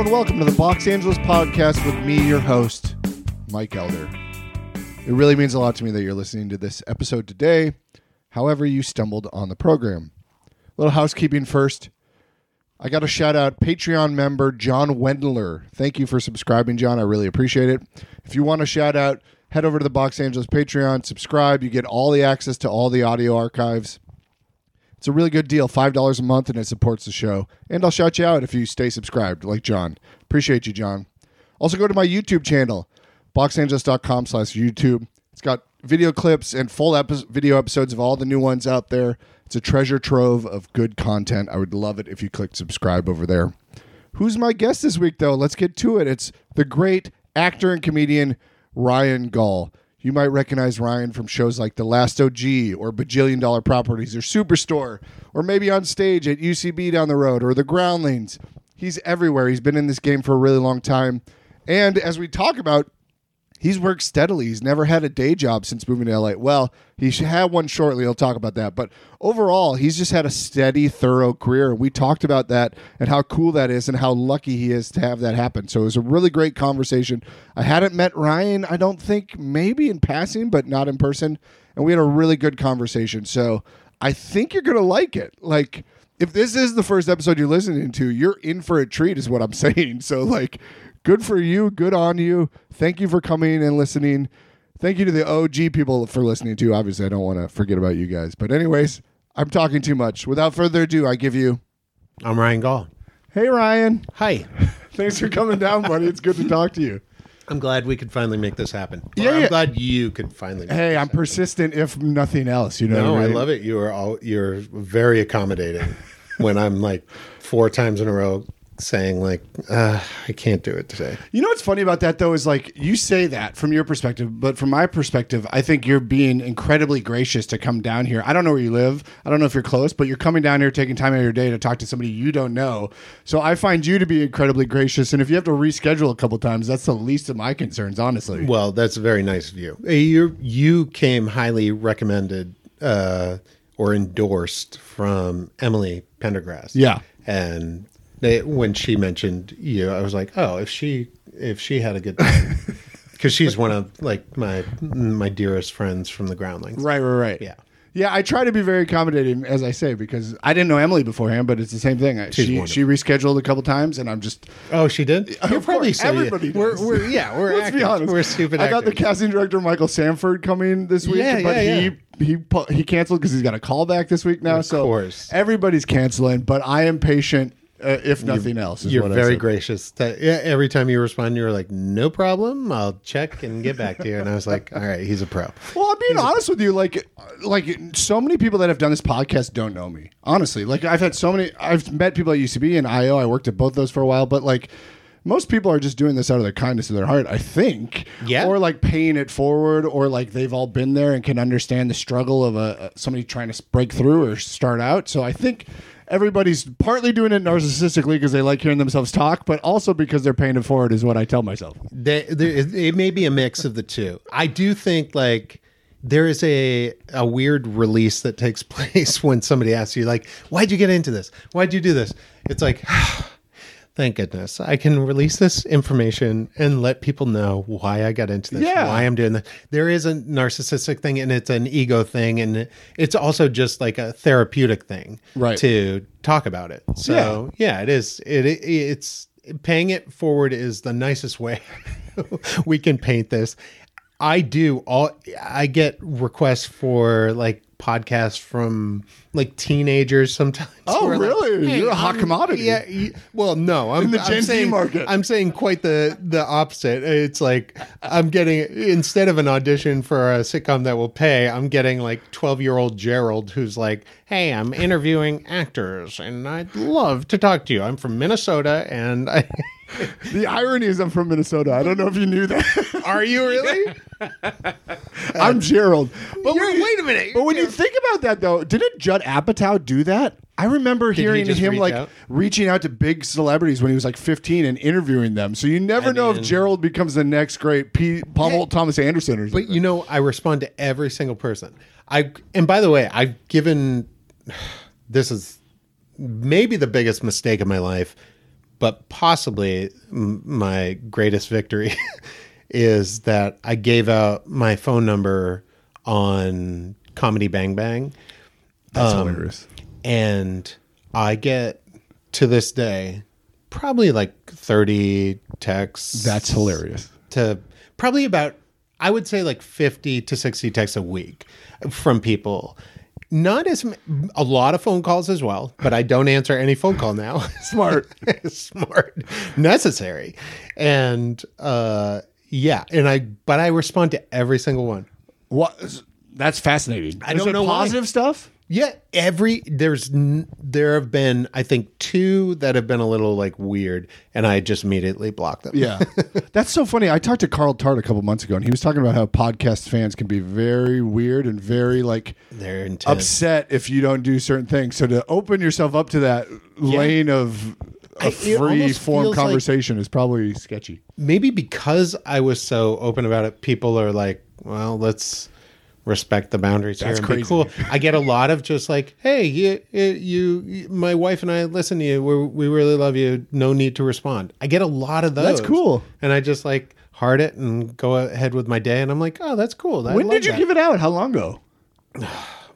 and welcome to the Box Angeles podcast with me, your host, Mike Elder. It really means a lot to me that you're listening to this episode today, however, you stumbled on the program. little housekeeping first. I got a shout out Patreon member John Wendler. Thank you for subscribing, John. I really appreciate it. If you want a shout out, head over to the Box Angeles Patreon, subscribe. You get all the access to all the audio archives. It's a really good deal, $5 a month, and it supports the show. And I'll shout you out if you stay subscribed, like John. Appreciate you, John. Also, go to my YouTube channel, boxangeles.com slash YouTube. It's got video clips and full epi- video episodes of all the new ones out there. It's a treasure trove of good content. I would love it if you clicked subscribe over there. Who's my guest this week, though? Let's get to it. It's the great actor and comedian Ryan Gaul. You might recognize Ryan from shows like The Last OG or Bajillion Dollar Properties or Superstore, or maybe on stage at UCB down the road or The Groundlings. He's everywhere. He's been in this game for a really long time. And as we talk about, he's worked steadily. He's never had a day job since moving to LA. Well, he had one shortly. He'll talk about that. But overall, he's just had a steady, thorough career. We talked about that and how cool that is and how lucky he is to have that happen. So it was a really great conversation. I hadn't met Ryan, I don't think, maybe in passing, but not in person. And we had a really good conversation. So I think you're going to like it. Like, if this is the first episode you're listening to, you're in for a treat, is what I'm saying. So, like, good for you. Good on you. Thank you for coming and listening. Thank you to the OG people for listening too. Obviously, I don't want to forget about you guys. But, anyways, I'm talking too much. Without further ado, I give you. I'm Ryan Gaul. Hey, Ryan. Hi. Thanks for coming down, buddy. It's good to talk to you. I'm glad we could finally make this happen. Or Yeah, I'm yeah. glad you could finally. Make Hey, I'm happen. persistent, if nothing else. You know, No, I mean? love it. You are all. You're very accommodating. when I'm like four times in a row saying like, uh, I can't do it today. You know what's funny about that though is like you say that from your perspective, but from my perspective, I think you're being incredibly gracious to come down here. I don't know where you live. I don't know if you're close, but you're coming down here taking time out of your day to talk to somebody you don't know. So I find you to be incredibly gracious. And if you have to reschedule a couple times, that's the least of my concerns, honestly. Well, that's a very nice of you. You you came highly recommended uh, or endorsed from Emily Pendergast. Yeah. and they, when she mentioned you, I was like, oh, if she if she had a good time, because she's one of like my my dearest friends from the Groundlings. Right, right, right. Yeah. Yeah, I try to be very accommodating, as I say, because I didn't know Emily beforehand, but it's the same thing. I- She's She, wonderful. she rescheduled a couple times, and I'm just Oh, she did. You're Of probably course, so- everybody We're, we're yeah, we're Let's actors. be honest. We're stupid. I got the casting director Michael Sanford coming this week, Yeah, but yeah, he yeah. he he canceled because he's got a callback this week now. Of so course. everybody's canceling, but I am patient. Uh, if nothing else, is You're what I very gracious. That, yeah, every time you respond, you're like, "No problem. I'll check and get back to you." And I was like, "All right, he's a pro." Well, I'm being honest with you. Like, like so many people that have done this podcast don't know me. Honestly, like I've had so many. I've met people at UCB and IO. I worked at both those for a while, but like. Most people are just doing this out of the kindness of their heart, I think. Yeah. Or like paying it forward, or like they've all been there and can understand the struggle of a, a somebody trying to break through or start out. So I think everybody's partly doing it narcissistically because they like hearing themselves talk, but also because they're paying it forward, is what I tell myself. They, it it may be a mix of the two. I do think like there is a a weird release that takes place when somebody asks you like, "Why'd you get into this? Why'd you do this?" It's like. Thank goodness. I can release this information and let people know why I got into this, Yeah. why I'm doing this. There is a narcissistic thing and it's an ego thing and it's also just like a therapeutic thing Right. to talk about it. So, yeah, it is it, it it's paying it forward is the nicest way we can paint this. I do all I get requests for like podcasts from like teenagers sometimes. Oh, are like, really? You're a hot I'm- commodity. Yeah. y- Well, no, I'm In the I'm Gen Z saying, market. I'm saying quite the the opposite. It's like I'm getting instead of an audition for a sitcom that will pay, I'm getting like 12 year old Gerald who's like, "Hey, I'm interviewing actors, and I'd love to talk to you. I'm from Minnesota, and I." The irony is, I'm from Minnesota. I don't know if you knew that. Are you really? I'm Gerald. But You're- when wait a minute. But when you think about that, though, didn't Judd Apatow do that? I remember he hearing just him reach like out? reaching out to big celebrities when he was like 15 and interviewing them. So you never I know if Gerald becomes the next great P- Paul Thomas Anderson or something. But you know, I respond to every single person. I and by the way, I've given this is maybe the biggest mistake of my life. But possibly m- my greatest victory is that I gave out my phone number on Comedy Bang Bang. That's Um, hilarious. and I get to this day probably like 30 texts. That's hilarious. To probably about, I would say like 50 to 60 texts a week from people. Not as a lot of phone calls as well, but I don't answer any phone call now. Smart. Smart, necessary, and uh, yeah, and I but I respond to every single one. What? That's fascinating. I Is don't know why. positive stuff. Yeah, every there's there have been I think two that have been a little like weird, and I just immediately blocked them. Yeah, that's so funny. I talked to Carl Tart a couple months ago, and he was talking about how podcast fans can be very weird and very like they're intense. upset if you don't do certain things. So to open yourself up to that lane of I- a it free form feels like- conversation is probably sketchy. Maybe because I was so open about it, people are like, "Well, let's respect the boundaries That's here and crazy. be cool." I get a lot of just like, "Hey, you, you, you my wife and I listen to you. We're, we really love you. No need to respond." I get a lot of those. That's cool. and I just like heart it and go ahead with my day. And I'm like, "Oh, that's cool." I when did you that." give it out? How long ago?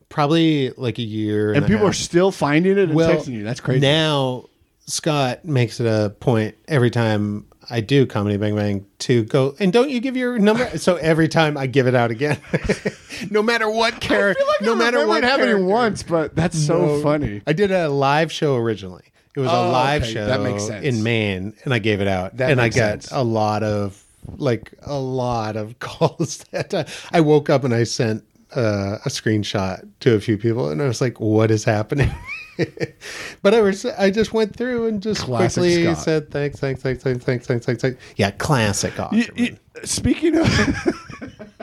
Probably like a year. And a people are still finding it and well, texting you. That's crazy. Now Scott makes it a point every time I do comedy bang bang to go and don't you give your number? so every time I give it out again, no matter what character, no matter what character. once, but that's so No. funny. I did a live show originally. It was Oh, a live okay. show That makes sense. in Maine, and I gave it out, That and I got sense. a lot of like a lot of calls. That I, I woke up and I sent uh, a screenshot to a few people, and I was like, "What is happening?" but I was I just went through and just Classic quickly Scott. said thanks, thanks, thanks, thanks, thanks, thanks, thanks, thanks. Yeah, classic Oscar. you- speaking of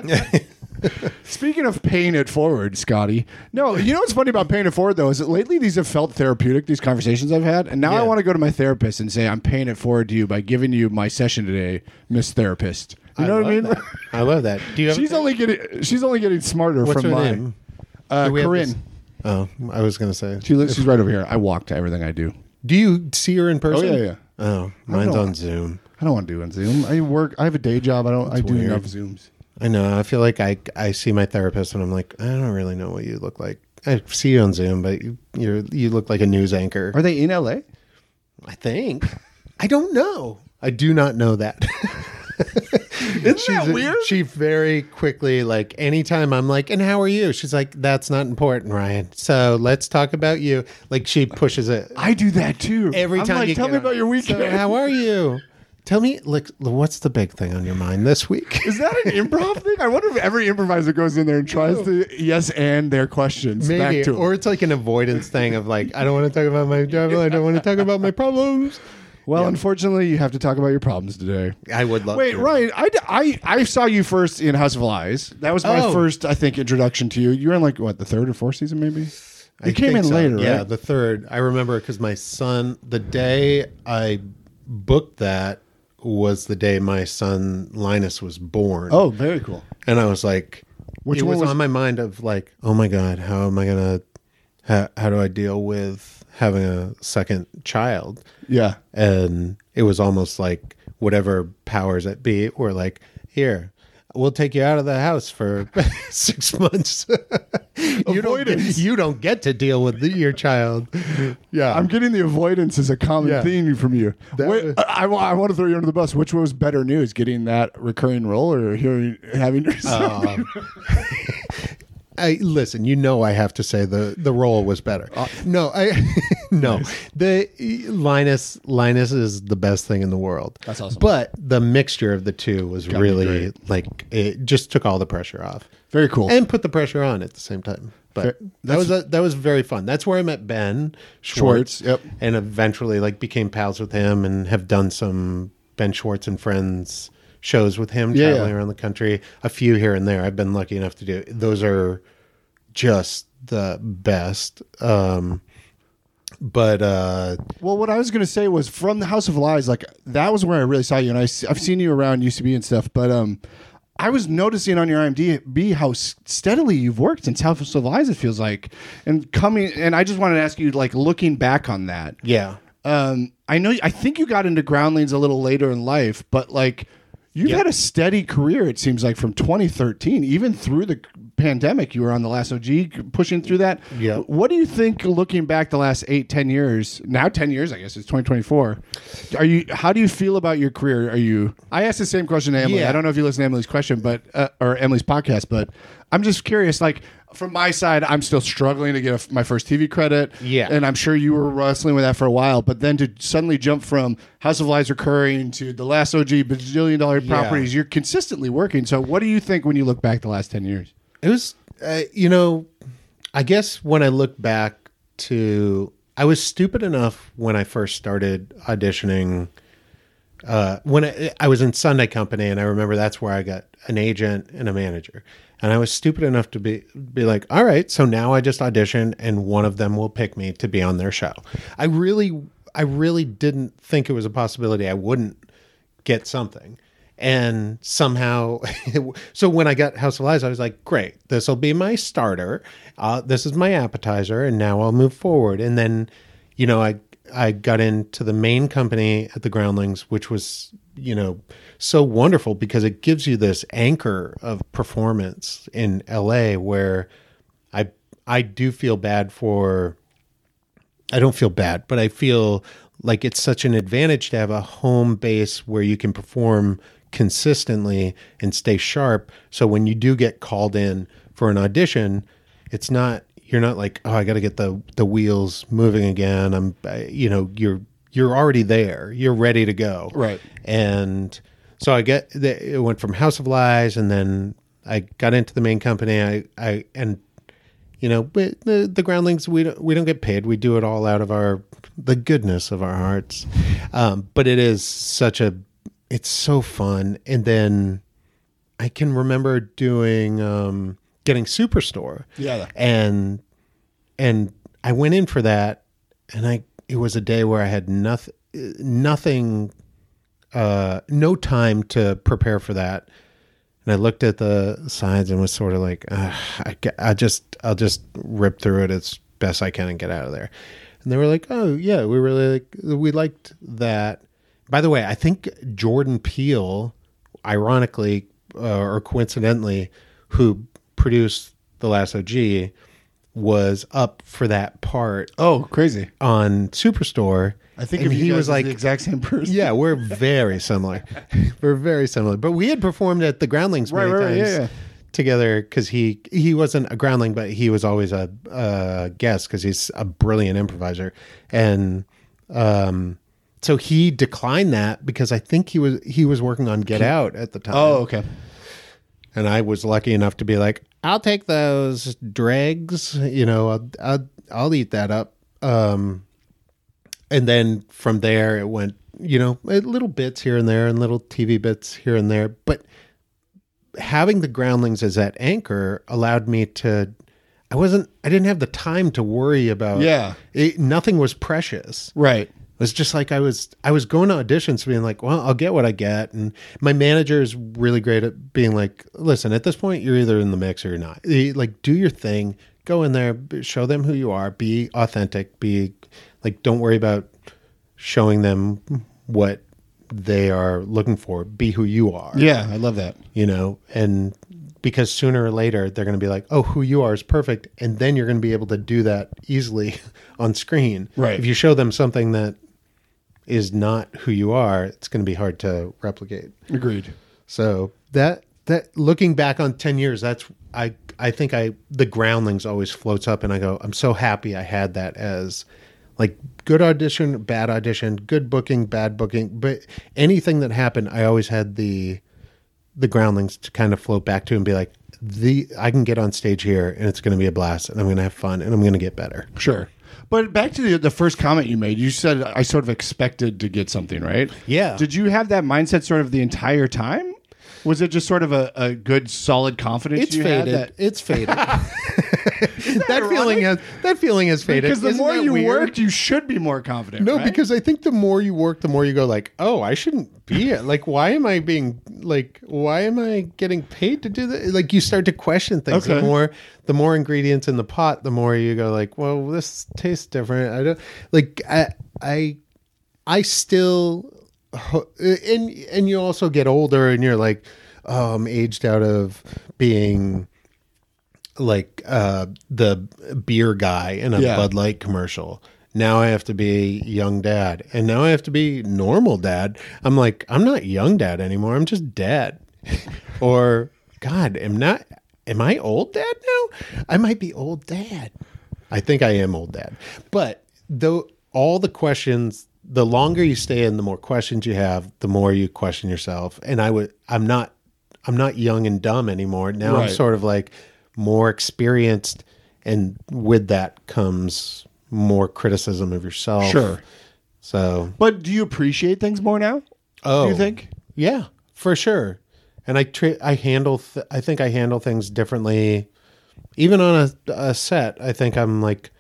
speaking of paying it forward, Scotty. No, you know what's funny about paying it forward though is that lately these have felt therapeutic. These conversations I've had, and now I want to go to my therapist and say I'm paying it forward to you by giving you my session today, Miss Therapist. You know what I mean? that. I love that. Do you have? she's only getting she's only getting smarter what's from her my name? uh, Do we have Corinne. Oh, I was gonna say. She lives. She's right over here. I walk to everything I do. Do you see her in person? Oh yeah, yeah. Oh, mine's on Zoom. I don't want to do it on Zoom. I work. I have a day job. I don't. I do weird. enough Zooms. I know. I feel like I I see my therapist and I'm like, I don't really know what you look like. I see you on Zoom, but you you're you look like a news anchor. Are they in LA? I think. I don't know. I do not know that. Isn't that weird? She very quickly, like, anytime I'm like, and how are you? She's like, that's not important, Ryan. So let's talk about you. Like, she pushes it I do that too. every I'm time. Like, you tell me on. about your weekend. So how are you? Tell me, like, what's the big thing on your mind this week? Is that an improv thing? I wonder if every improviser goes in there and tries to yes and their questions Maybe, back to or it's like an avoidance thing of like, I don't want to talk about my job. I don't want to talk about my problems. Well, unfortunately, you have to talk about your problems today. I would love. Wait, to. Ryan, I, I, I saw you first in House of Lies. That was my Oh. first, I think, introduction to you. You were in like what the third or fourth season, maybe. You I came in so. later, Yeah, right? the third. I remember because my son, the day I booked that was the day my son Linus was born. Oh, very cool. and I was like, Which it was, was- on my mind of like, oh my god, how am I gonna, how, how do I deal with having a second child? Yeah. and it was almost like whatever powers that be were like here we'll take you out of the house for six months you, don't Avoidance. get, you don't get to deal with the, your child yeah I'm getting the avoidance as a common Yeah. theme from you. Wait, was- I, I, want to throw you under the bus. Which was better news, getting that recurring role or hearing having your? Um, I listen. You know, I have to say the the role was better. Uh, no, I no. The Linus Linus is the best thing in the world. That's awesome. But the mixture of the two was be really like it just took all the pressure off. Very cool. and put the pressure on at the same time. But Fair- that was a, that was very fun. That's where I met Ben Schwartz, Schwartz. yep. and eventually like became pals with him and have done some Ben Schwartz and friends shows with him Yeah, traveling yeah. around the country. A few here and there. I've been lucky enough to do. Those are just the best. Um, but uh, Well, what I was going to say was from the House of Lies, like that was where I really saw you, and I, have seen you around UCB and stuff. But um, I was noticing on your IMDb how steadily you've worked since House of Lies. It feels like, and coming, and I just wanted to ask you, like looking back on that, yeah, um, I know I think you got into groundlings a little later in life, but like you've Yep. had a steady career. It seems like from 2013, even through the pandemic, you were on the last OG, pushing through that. Yeah. What do you think, looking back the last eight, ten years? Now, ten years, I guess it's 2024. Are you? How do you feel about your career? Are you? I asked the same question to Emily. Yeah. I don't know if you listen to Emily's question, but uh, or Emily's podcast, but I'm just curious. Like from my side, I'm still struggling to get a, my first TV credit. Yeah. and I'm sure you were wrestling with that for a while. But then to suddenly jump from House of Lies recurring to the last OG bajillion dollar properties, you're consistently working. So, what do you think when you look back the last ten years? It was, uh, you know, I guess when I look back to, I was stupid enough when I first started auditioning. Uh, when I, I was in Sunday Company, and I remember that's where I got an agent and a manager, and I was stupid enough to be be like, all right, so now I just audition, and one of them will pick me to be on their show. I really, I really didn't think it was a possibility I wouldn't get something. And somehow, so when I got House of Lies, I was like, great, this will be my starter. Uh, this is my appetizer, and now I'll move forward. And then, you know, I I got into the main company at the Groundlings, which was, you know, so wonderful because it gives you this anchor of performance in LA where I I do feel bad for I don't feel bad, but I feel like it's such an advantage to have a home base where you can perform consistently and stay sharp. So when you do get called in for an audition, it's not you're not like, oh, I got to get the the wheels moving again. I'm, you know, you're you're already there. You're ready to go. Right. And so I get the, it went from House of Lies, and then I got into the main company. I I and you know, but the the groundlings we don't we don't get paid. We do it all out of our the goodness of our hearts. Um, but it is such a it's so fun. And then I can remember doing um, getting Superstore. Yeah. And and I went in for that, and I it was a day where I had nothing nothing uh no time to prepare for that and I looked at the signs and was sort of like, I, I just, I'll just rip through it as best I can and get out of there. And they were like, oh yeah, we really like, we liked that. By the way, I think Jordan Peele, ironically uh, or coincidentally, who produced The Last OG, was up for that part Oh, crazy! on Superstore. I think and if he was like, the exact same person. yeah, we're very similar. we're very similar. But we had performed at the Groundlings Right, many right, times yeah, yeah. together because he he wasn't a groundling, but he was always a, a guest because he's a brilliant improviser. And um, so he declined that because I think he was he was working on Get Out at the time. Oh, okay. and I was lucky enough to be like, I'll take those dregs. You know, I'll I'll, I'll eat that up. Um, and then from there it went, you know, little bits here and there and little TV bits here and there. But having the groundlings as that anchor allowed me to. I wasn't. I didn't have the time to worry about. Yeah. it, nothing was precious. Right. It was just like I was I was going to auditions being like, well, I'll get what I get. And my manager is really great at being like, listen, at this point you're either in the mix or you're not. Like do your thing, go in there, show them who you are, be authentic, be like don't worry about showing them what they are looking for. Be who you are Yeah, I love that. you know, and because sooner or later they're going to be like, "Oh, who you are is perfect," and then you're going to be able to do that easily on screen. Right. If you show them something that is not who you are, it's going to be hard to replicate. Agreed. So that that looking back on ten years, that's I I think I the groundlings always floats up, and I go, I'm so happy I had that as like good audition, bad audition, good booking, bad booking, but anything that happened, I always had the the groundlings to kind of float back to and be like, the I can get on stage here and it's going to be a blast, and I'm going to have fun, and I'm going to get better. Sure. But back to the the first comment you made, you said I sort of expected to get something, right? Yeah. Did you have that mindset sort of the entire time? Was it just sort of a, a good, solid confidence It's you had faded. that It's faded. that feeling has that feeling has faded. because the Isn't more you weird? worked, you should be more confident. No, right? because I think the more you work, the more you go like, oh, I shouldn't be here. Like, why am I being like, why am I getting paid to do this? Like, you start to question things. The Okay. more, the more ingredients in the pot, the more you go like, well, this tastes different. I don't like. I, I, I still and and you also get older and you're like oh, I'm aged out of being like uh the beer guy in a Yeah. Bud Light commercial. Now I have to be young dad. And now I have to be normal dad. I'm like I'm not young dad anymore. I'm just dad. or god, am not am I old dad now? I might be old dad. I think I am old dad. But though all the questions, the longer you stay in, the more questions you have, the more you question yourself. And I would, I'm not, I'm not young and dumb anymore. Now Right. I'm sort of like more experienced, and with that comes more criticism of yourself. Sure. So, But do you appreciate things more now? oh, Do you oh. think? Yeah, for sure. And I tra- I handle th- I think I handle things differently. Even on a, a set, I think I'm like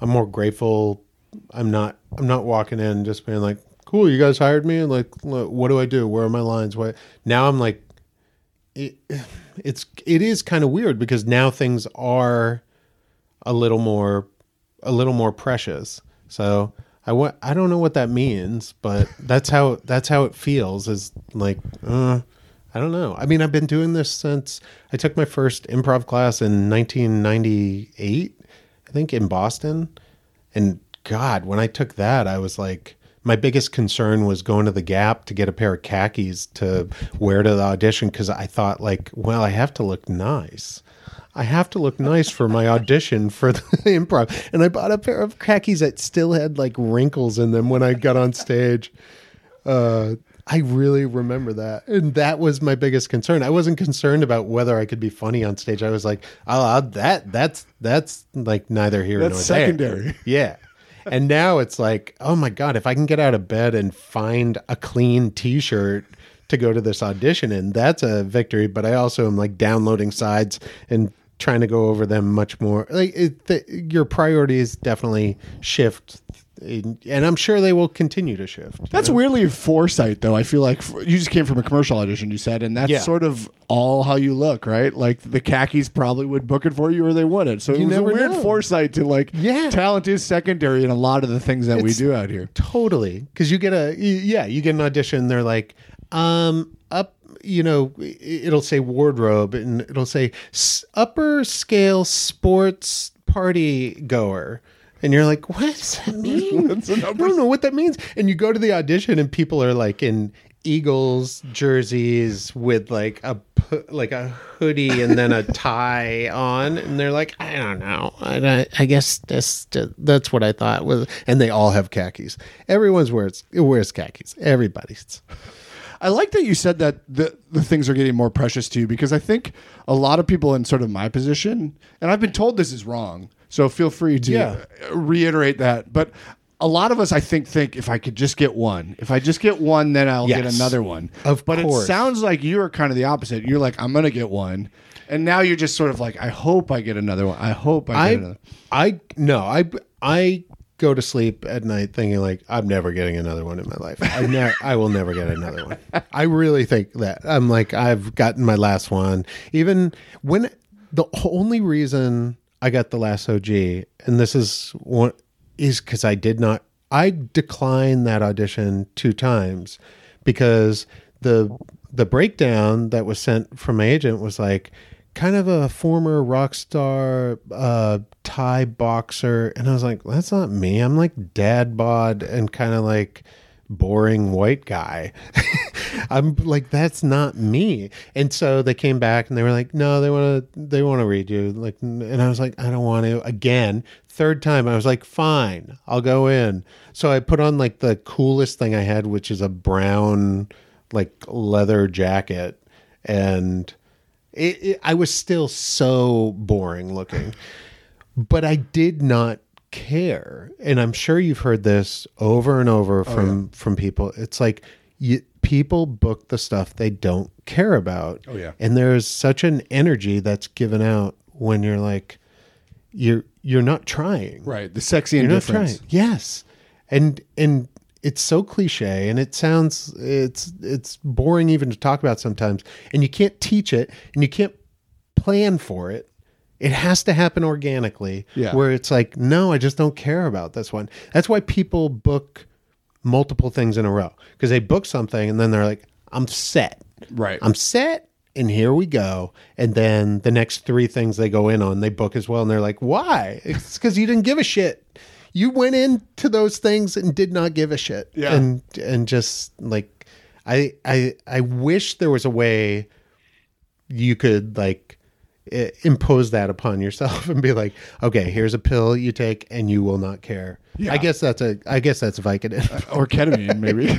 I'm more grateful. I'm not I'm not walking in just being like, "Cool, you guys hired me." And like, what do I do? Where are my lines? What? Now I'm like, it, it's it is kind of weird because now things are a little more a little more precious. So I want I don't know what that means, but that's how that's how it feels. Is like uh, I don't know. I mean, I've been doing this since I took my first improv class in 1998, I think, in Boston. And God, when I took that, I was like, my biggest concern was going to the Gap to get a pair of khakis to wear to the audition because I thought, like, well, I have to look nice. I have to look nice for my audition for the improv. And I bought a pair of khakis that still had like wrinkles in them when I got on stage. Uh, I really remember that. And that was my biggest concern. I wasn't concerned about whether I could be funny on stage. I was like, oh, I'll- that that's that's like neither here That's nor there. secondary. Yeah. And now it's like, oh my God, if I can get out of bed and find a clean t shirt to go to this audition in, that's a victory. But I also am like downloading sides and trying to go over them much more. Like it, the, your priorities definitely shift. And I'm sure they will continue to shift. That's know? weirdly foresight, though. I feel like you just came from a commercial audition, you said, and that's Yeah. sort of all how you look, right? Like the khakis probably would book it for you, or they wouldn't. So it was a weird know. foresight to like, Yeah. talent is secondary in a lot of the things that we do out here. Totally. Because you get a yeah, you get an audition. They're like, um, up, you know, it'll say wardrobe and it'll say upper scale sports party goer. And you're like, what does that mean? I don't know what that means. And you go to the audition and people are like in Eagles jerseys with like a like a hoodie and then a tie on, and they're like, I don't know, I, I guess this that's what I thought was. And they all have khakis. Everyone's wears wears khakis. Everybody's. I like that you said that the the things are getting more precious to you because I think a lot of people in sort of my position, and I've been told this is wrong, so feel free to Yeah. reiterate that. But a lot of us, I think, think if I could just get one, if I just get one, then I'll get another one. Of but course. it sounds like you're kind of the opposite. You're like, I'm gonna get one, and now you're just sort of like, I hope I get another one. I hope I get I another. I no I I go to sleep at night thinking like I'm never getting another one in my life. I never I will never get another one. I really think that. I'm like I've gotten my last one. Even when the only reason I got the last OG and this is one is cuz I did not I declined that audition two times because the the breakdown that was sent from my agent was like kind of a former rock star uh Thai boxer. And I was like that's not me. I'm like dad bod and kind of like boring white guy. I'm like that's not me. And so they came back and they were like no they want to they want to read you. Like and I was like I don't want to again third time I was like fine I'll go in. So I put on like the coolest thing I had which is a brown like leather jacket. And it, it, I was still so boring looking, but I did not care. And I'm sure you've heard this over and over oh, from from people. It's like you, people book the stuff they don't care about. Oh, yeah. and there's such an energy that's given out when you're like you're you're not trying. Right, the sexy You're not indifference. trying. Yes, and and it's so cliche, and it sounds it's it's boring even to talk about sometimes. And you can't teach it, and you can't plan for it. It has to happen organically. Yeah. Where it's like, no, I just don't care about this one. That's why people book multiple things in a row because they book something and then they're like, I'm set. Right. I'm set and here we go. And then the next three things they go in on, they book as well. And they're like, why? It's because you didn't give a shit. You went into those things and did not give a shit. Yeah. And and just like I I I wish there was a way you could like impose that upon yourself and be like, okay, here's a pill you take and you will not care. Yeah. I guess that's a I guess that's Vicodin. Uh, or ketamine, maybe.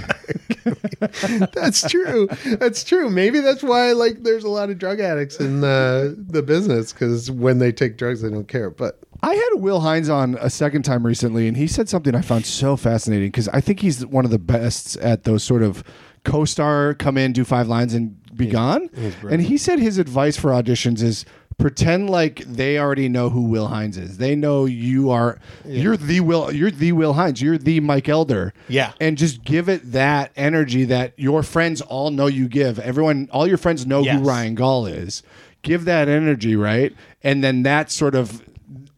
that's true. That's true. Maybe that's why like there's a lot of drug addicts in the the business because when they take drugs they don't care. But I had Will Hines on a second time recently, and he said something I found so fascinating because I think he's one of the best at those sort of co-star come in, do five lines, and be gone. And he said his advice for auditions is pretend like they already know who Will Hines is. They know you are you're the Will you're the Will Hines. You're the Mike Elder. Yeah. And just give it that energy that your friends all know you give. Everyone all your friends know Yes. who Ryan Gaul is. Give that energy, right? And then that sort of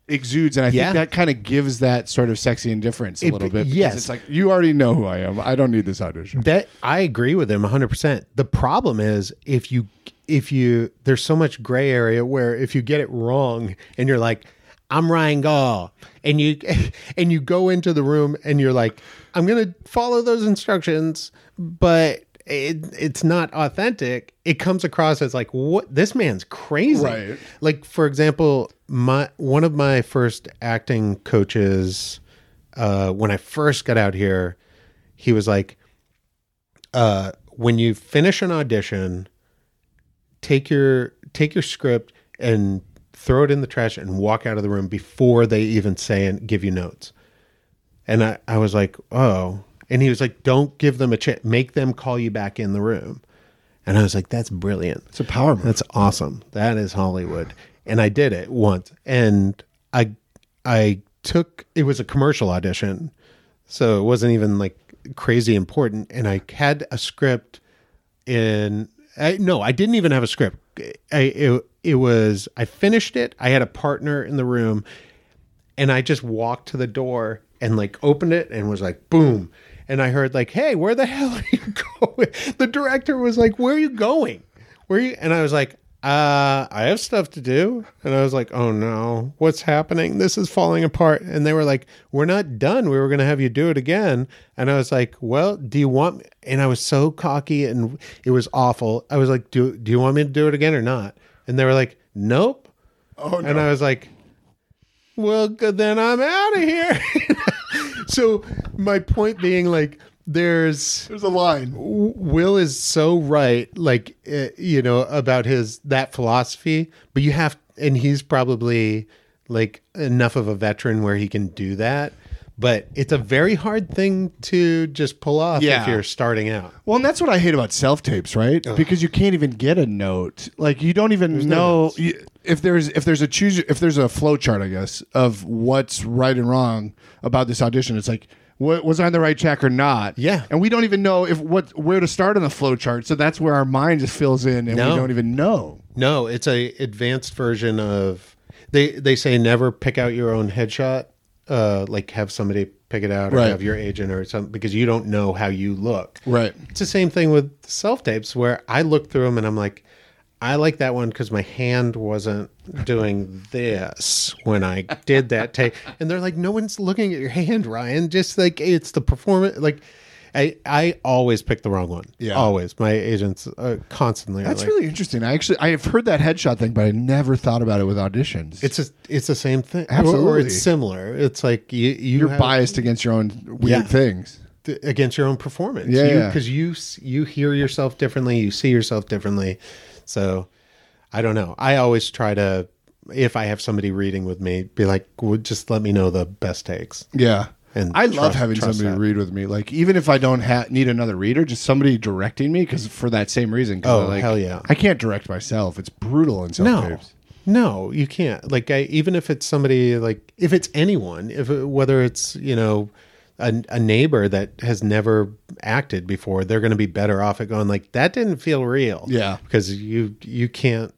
exudes and I Yeah. think that kind of gives that sort of sexy indifference a It- little bit. because yes. It's like you already know who I am. I don't need this audition. that I agree with him 100%. The problem is if you if you there's so much gray area where if you get it wrong and you're like I'm Ryan Gaul and you and you go into the room and you're like I'm going to follow those instructions but it, it's not authentic. It comes across as like what this man's crazy. Right. Like for example, my one of my first acting coaches uh when I first got out here, he was like uh, when you finish an audition, take your take your script and throw it in the trash and walk out of the room before they even say and give you notes. And I, I was like, oh. And he was like, don't give them a chance. Make them call you back in the room. And I was like, that's brilliant. It's a power move. That's awesome. That is Hollywood. And I did it once. And I I took it was a commercial audition. So it wasn't even like crazy important and I had a script in I, no, I didn't even have a script. I it, it was I finished it. I had a partner in the room and I just walked to the door and like opened it and was like boom and I heard like hey where the hell are you going? The director was like where are you going? Where are you? And I was like uh I have stuff to do. And I was like oh no. What's happening? This is falling apart. And they were like we're not done. We were going to have you do it again. And I was like well do you want me? and I was so cocky and it was awful. I was like do do you want me to do it again or not? And they were like nope. Oh no. and I was like, well, good, then I'm out of here. so my point being like, there's There's a line. Will is so right, like uh, you know about his that philosophy, but you have, and he's probably like enough of a veteran where he can do that. But it's a very hard thing to just pull off Yeah. if you're starting out. Well, and that's what I hate about self tapes, right? Because you can't even get a note. Like you don't even no know notes. you, if there's if there's a choose if there's a flow chart, I guess, of what's right and wrong about this audition. It's like what was I on the right track or not? Yeah. and we don't even know if what where to start on the flow chart. So that's where our mind just fills in, and No. we don't even know. No, it's a advanced version of they they say never pick out your own headshot. Uh, like have somebody pick it out or Right. have your agent or something because you don't know how you look. Right. It's the same thing with self tapes where I look through them and I'm like, I like that one because my hand wasn't doing this when I did that tape. And they're like, no one's looking at your hand, Ryan. Just like it's the performance. Like, I I always pick the wrong one. Yeah. always. My agents uh, constantly. are That's like, really interesting. I actually I have heard that headshot thing, but I never thought about it with auditions. It's a, it's the same thing, Or- or, it's similar. It's like you you you're have- biased against your own weird Yeah. things. against your own performance. Yeah, yeah. because you, s you hear yourself differently, you see yourself differently. So I don't know. I always try to, if I have somebody reading with me, be like, well, just let me know the best takes. Yeah. And I love having somebody that. read with me. Like even if I don't ha- need another reader, just somebody directing me because for that same reason. Oh, like, hell yeah. I can't direct myself. It's brutal in self No, tapes. no, you can't. Like, I, even if it's somebody, like, if it's anyone, if it, whether it's you know. A, a neighbor that has never acted before, they're going to be better off at going like that. Didn't feel real. Yeah. because you you can't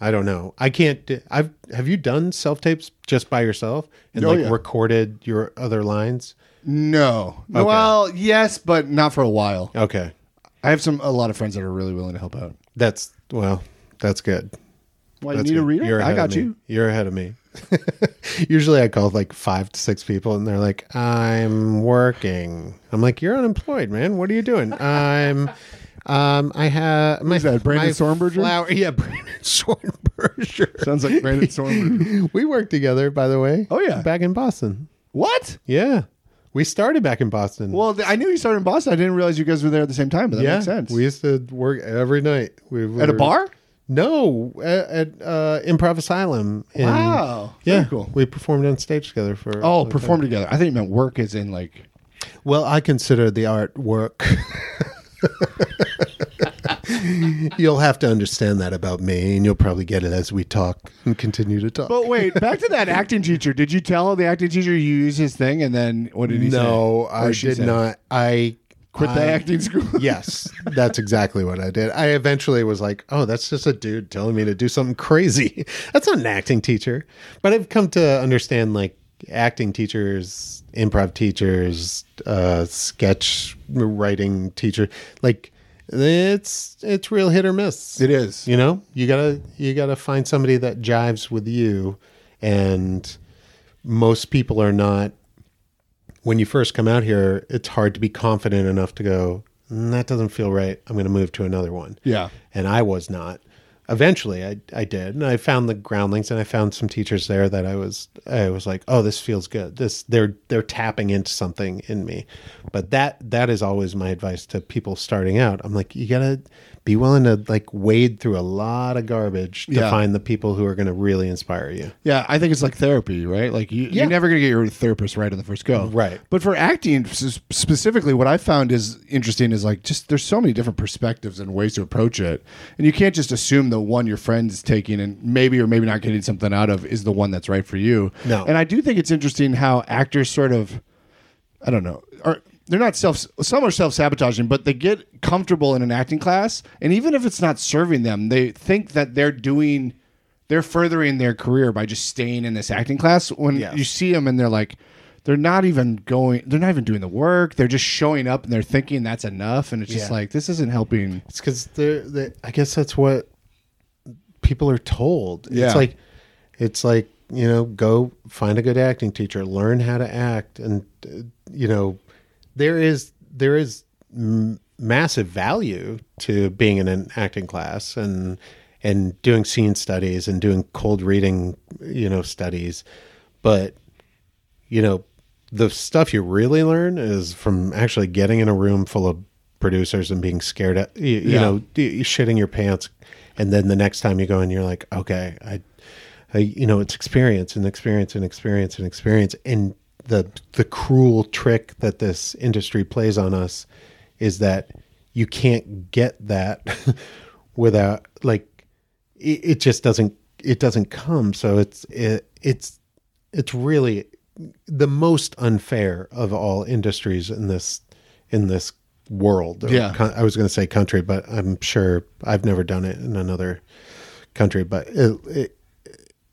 I don't know. I can't. I've have you done self tapes just by yourself and Oh, like yeah. recorded your other lines? No. Okay. Well, yes, but not for a while. Okay, I have some a lot of friends that are really willing to help out. that's well, that's good. Why you That's need a reader? You're I got you. You're ahead of me. Usually, I call like five to six people, and they're like, "I'm working." I'm like, "You're unemployed, man. What are you doing?" I'm. Um, I have my Who's that, Brandon Stormberger? Flower, yeah, Brandon Stormberger. Sounds like Brandon Stormberger. we worked together, by the way. Oh, yeah. back in Boston. what? Yeah, we started back in Boston. Well, th- I knew you started in Boston. I didn't realize you guys were there at the same time, but that yeah, makes sense. we used to work every night. We were, at a bar? No, at, at uh, Improv Asylum. in- Wow. Yeah, Very cool. We performed on stage together for. Oh, long perform together. I think you meant work is in like. Well, I consider the art work. you'll have to understand that about me, and you'll probably get it as we talk and continue to talk. But wait, back to that acting teacher. Did you tell the acting teacher you use his thing, and then what did he say? no, Or I she did not. I quit the I- acting school. yes, that's exactly what I did. I eventually was like, oh, that's just a dude telling me to do something crazy. That's not an acting teacher. But I've come to understand like acting teachers, improv teachers, uh, sketch writing teacher, like it's it's real hit or miss. It is. You know, you gotta you gotta find somebody that jives with you, and most people are not. When you first come out here, it's hard to be confident enough to go. "Mm, that doesn't feel right. I'm going to move to another one. Yeah. And I was not. Eventually, I I did, and I found the groundlings, and I found some teachers there that I was I was like, oh, this feels good. This they're they're tapping into something in me. But that that is always my advice to people starting out. I'm like, you gotta be willing to like wade through a lot of garbage to Yeah. find the people who are going to really inspire you. Yeah, I think it's like therapy, right? Like you, Yeah. you're never gonna get your therapist right on the first go, Right. But for acting specifically, what I found is interesting is like just there's so many different perspectives and ways to approach it, and you can't just assume the one your friend is taking and maybe or maybe not getting something out of is the one that's right for you. No. and I do think it's interesting how actors sort of, I don't know, are they're not self some are self sabotaging, but they get comfortable in an acting class, and even if it's not serving them, they think that they're doing they're furthering their career by just staying in this acting class. When Yes. you see them and they're like, they're not even going, they're not even doing the work. They're just showing up and they're thinking that's enough. And it's just Yeah. like, this isn't helping. It's because they're, they I guess that's what people are told. Yeah. It's like, it's like you know, go find a good acting teacher, learn how to act, and uh, you know, there is there is m- massive value to being in an acting class and and doing scene studies and doing cold reading, you know, studies, but you know, the stuff you really learn is from actually getting in a room full of producers and being scared at you, you know shitting your pants and then the next time you go and you're like okay I, I you know it's experience and experience and experience and experience. And the the cruel trick that this industry plays on us is that you can't get that without like it, it just doesn't it doesn't come. So it's it, it's it's really the most unfair of all industries in this in this world. Or Yeah. con- I was going to say country, but I'm sure I've never done it in another country. But it, it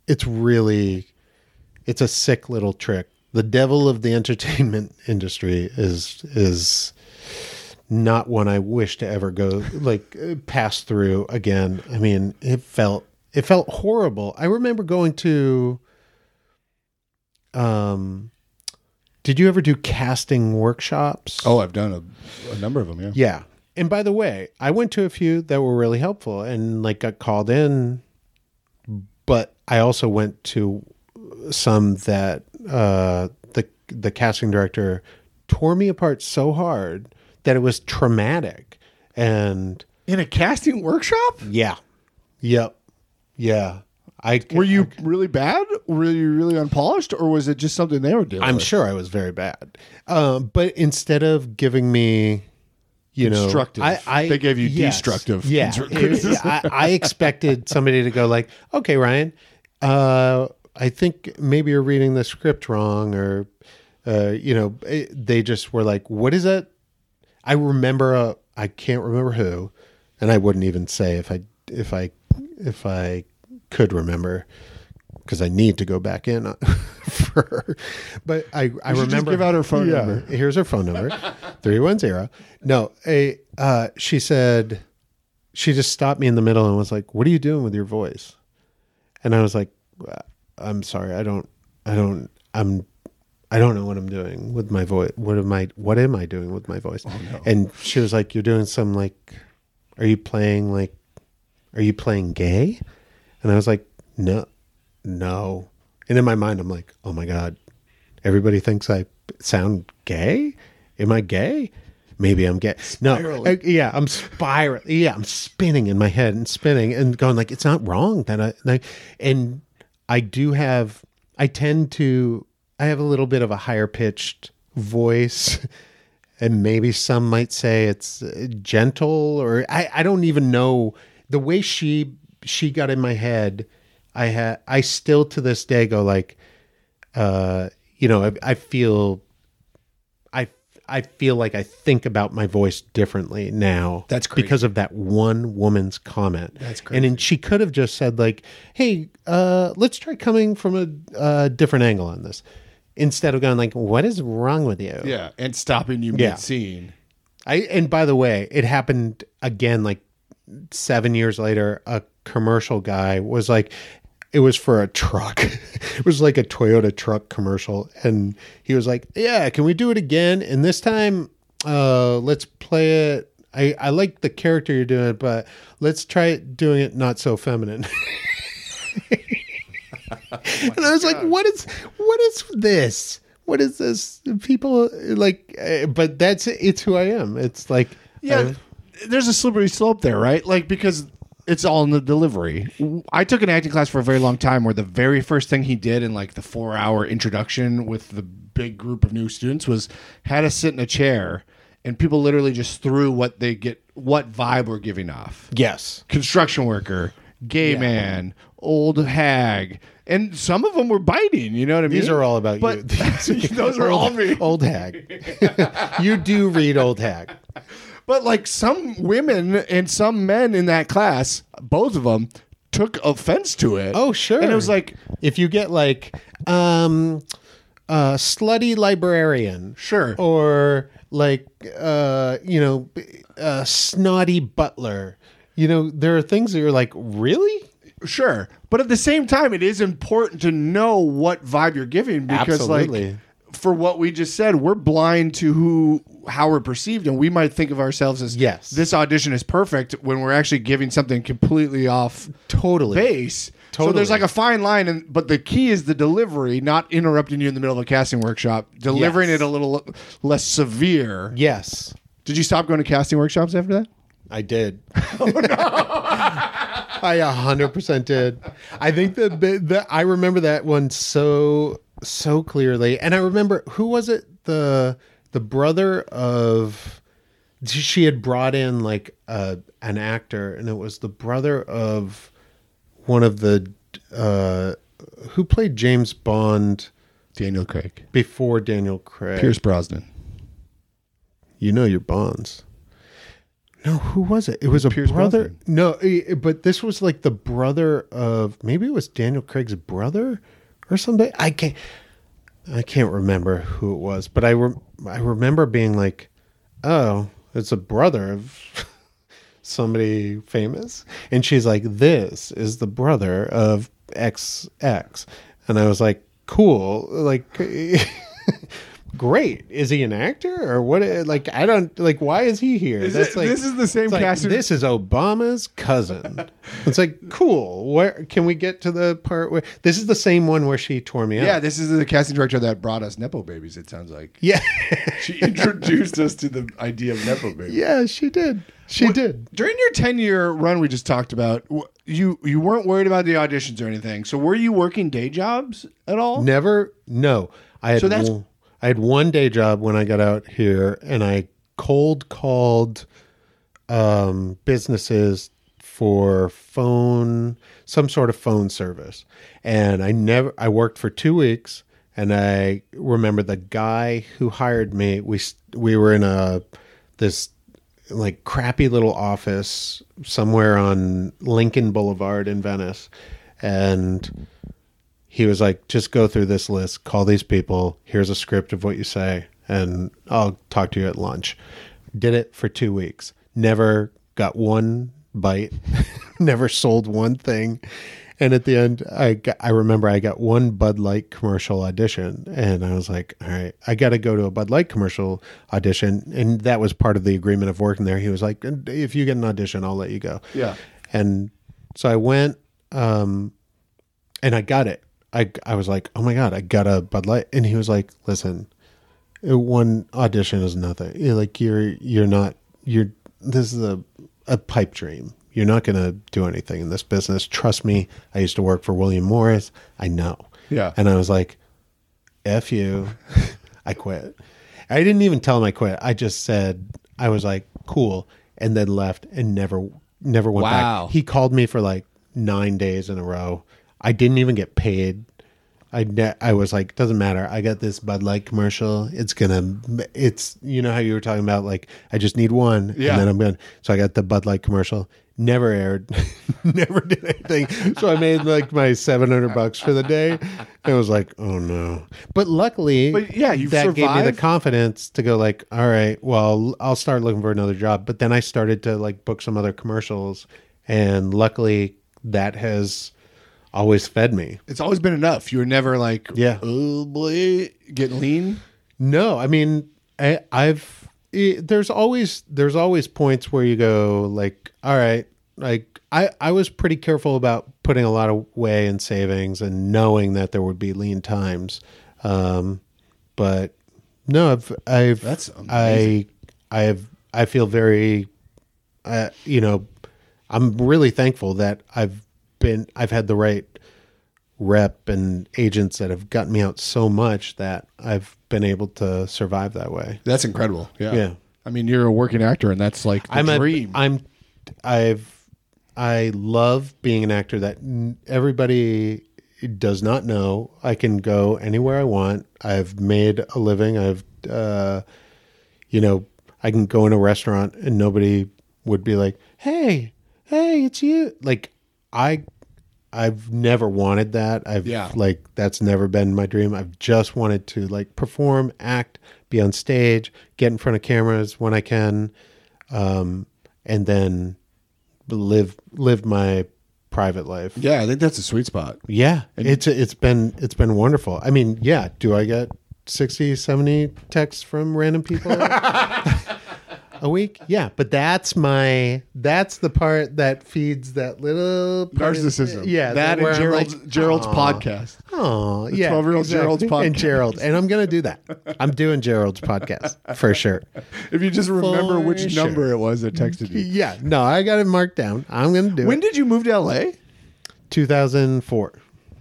it's really it's a sick little trick. The devil of the entertainment industry is is not one I wish to ever go like uh, pass through again. I mean, it felt it felt horrible. I remember going to um did you ever do casting workshops? Oh, I've done a, a number of them. Yeah. Yeah. And by the way, I went to a few that were really helpful and like got called in, but I also went to some that uh, the the casting director tore me apart so hard that it was traumatic. And In a casting workshop? yeah, yep, yeah. I Were you really bad? Were you really unpolished? Or was it just something they were doing? I'm sure I was very bad. Um, but instead of giving me, you know. I, I They gave you yes, destructive Yeah, criticism. I, I expected somebody to go like, "Okay, Ryan, uh, I think maybe you're reading the script wrong," or, uh, you know, it- they just were like, "What is it?" I remember, uh, I can't remember who, and I wouldn't even say if I if I if I could remember because I need to go back in for her. But I, I remember give out her phone number. Here's her phone number, three one zero. No, a uh, she said she just stopped me in the middle and was like, "What are you doing with your voice?" And I was like, "I'm sorry, I don't, I don't, I'm." I don't know what I'm doing with my voice. What am I? What am I doing with my voice? And she was like, "You're doing some like, are you playing like, are you playing gay?" And I was like, "No, no." And in my mind, I'm like, "Oh my god, everybody thinks I sound gay. Am I gay? Maybe I'm gay. No, Spiraling. uh, yeah, I'm spiraling. Yeah, I'm spinning in my head and spinning and going like, it's not wrong that I like, and I do have. I tend to. I have a little bit of a higher pitched voice. And maybe some might say it's uh, gentle, or I, I don't even know the way she she got in my head. I had I still to this day go like, uh, you know, I, I feel, I I feel like I think about my voice differently now. That's crazy. because of that one woman's comment. That's And then she could have just said like, "Hey, uh, let's try coming from a uh, different angle on this," instead of going like, "What is wrong with you?" Yeah, and stopping you Yeah. mid scene. I and by the way, it happened again like seven years later. A commercial guy was like, it was for a truck. it was like a Toyota truck commercial, and he was like, "Yeah, can we do it again? And this time, uh, let's play it." I, I like the character you're doing, but let's try doing it not so feminine. and I was like, "What is what is this? What is this? People like, uh, but that's it it's who I am. It's like, Yeah, uh, there's a slippery slope there, right? Like because it's all in the delivery. I took an acting class for a very long time where the very first thing he did in like the 4-hour introduction with the big group of new students was had us sit in a chair and people literally just threw what they get what vibe we're giving off. yes, Construction worker, gay man, old hag, and some of them were biting, you know what I mean? these are all about But you. Those are all me. Old hag. you do read old hag. But like some women and some men in that class, both of them took offense to it. Oh, sure. And it was like, If you get like, um, uh, slutty librarian, sure. or like, uh, you know, uh, snotty butler. You know, there are things that you're like, really? Sure. But at the same time, it is important to know what vibe you're giving because Absolutely. like for what we just said, we're blind to who how we're perceived and we might think of ourselves as Yes. this audition is perfect when we're actually giving something completely off Totally. base. So there's like a fine line and but the key is the delivery, not interrupting you in the middle of a casting workshop, delivering Yes. it a little less severe. Yes, Did you stop going to casting workshops after that? I did. Oh no! I a hundred percent did. I think the, the I remember that one so so clearly, and I remember who was it the the brother of she had brought in like a an actor, and it was the brother of one of the uh, who played James Bond Daniel Craig. before Daniel Craig. Pierce Brosnan. You know your bonds. No, who was it? It was a Pierce brother. Brosnan. No, but this was like the brother of maybe it was Daniel Craig's brother or something. I can't. I can't remember who it was, but I rem- I remember being like, "Oh, it's a brother of somebody famous," and she's like, "This is the brother of XX," and I was like, "Cool, like." Great. Is he an actor or what? Uh, like, I don't like. Why is he here? Is it- this is the same it's like, casting- This is Obama's cousin. it's like cool. Where can we get to the part where this is the same one where she tore me up? Yeah, this is the casting director that brought us Nepo babies, it sounds like. Yeah, She introduced us to the idea of Nepo babies. yeah. She did. She did. During your 10 year run we just talked about, you you weren't worried about the auditions or anything. So were you working day jobs at all? Never. No. I had. So that's- I had one day job when I got out here, and I cold called um, businesses for phone, some sort of phone service, and I never. I worked for two weeks, and I remember the guy who hired me. We we were in a this like crappy little office somewhere on Lincoln Boulevard in Venice. and he was like, "Just go through this list, call these people. Here's a script of what you say, and I'll talk to you at lunch." Did it for two weeks. Never got one bite. never sold one thing. And at the end, I got, I remember I got one Bud Light commercial audition, and I was like, "All right, I got to go to a Bud Light commercial audition." And that was part of the agreement of working there. He was like, "If you get an audition, I'll let you go." Yeah. And so I went, um, and I got it. I I was like, "Oh my god, I got a Bud Light," and he was like, "Listen, one audition is nothing. You're like you're you're not you're this is a a pipe dream. You're not going to do anything in this business. Trust me. I used to work for William Morris. I know. Yeah. And I was like, F you. I quit. I didn't even tell him I quit. I just said, I was like, cool. And then left and never, never went Wow. back. He called me for like nine days in a row. I didn't even get paid. I, ne- I was like, doesn't matter. I got this Bud Light commercial. It's gonna, it's you know how you were talking about like I just need one, Yeah. and then I'm gonna. So I got the Bud Light commercial. Never aired, never did anything. So I made like my seven hundred bucks for the day. And I was like, oh no. But luckily, But yeah, you've that gave me the confidence to go like, all right, well, I'll start looking for another job. But then I started to like book some other commercials, and luckily that has always fed me. It's always been enough. You were never like, Yeah. oh boy, getting lean. No, I mean, I, I've eh, there's always there's always points where you go like, all right, like I I was pretty careful about putting a lot of way in savings and knowing that there would be lean times, um, but no, I've I've That's I. I have I feel very, uh, you know, I'm really thankful that I've been I've had the right rep and agents that have gotten me out so much that I've been able to survive that way. That's incredible. Yeah. Yeah. I mean, you're a working actor, and that's like the I'm dream. A, I'm I've I love being an actor that everybody does not know. I can go anywhere I want. I've made a living. I've uh you know, I can go in a restaurant and nobody would be like, "Hey, hey, it's you." Like I I've never wanted that. I've Yeah. like that's never been my dream. I've just wanted to like perform, act, be on stage, get in front of cameras when I can, um, and then live live my private life. yeah, I think that's a sweet spot. Yeah, it's it's been it's been wonderful. I mean, yeah, do I get 60, 70 texts from random people a week? Yeah, but that's my that's the part that feeds that little part of- Narcissism. Yeah, that and Gerald's like, Gerald's podcast. Oh, yeah. 12-year-old Gerald's podcast. And Gerald. And I'm to do that. I'm doing Gerald's podcast for sure. If you just remember For which sure. number it was that texted you. Yeah. No, I got it marked down. I'm to do it. When it. did you move to LA? 2004.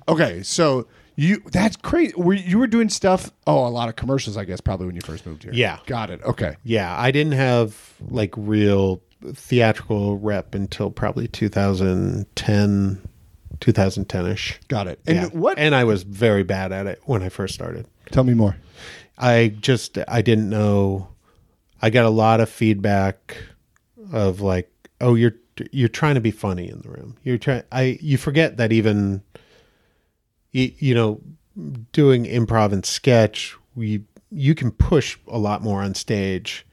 Okay, so you that's crazy. Were you were doing stuff? Oh, a lot of commercials, I guess, probably when you first moved here. Yeah. got it. Okay, Yeah. I didn't have like real theatrical rep until probably 2010, 2010 ish. got it. And yeah. what? And I was very bad at it when I first started. tell me more. I just I didn't know. I got a lot of feedback of like, oh, you're you're trying to be funny in the room. You're trying. I you forget that even. You, you know, doing improv and sketch, we you can push a lot more on stage.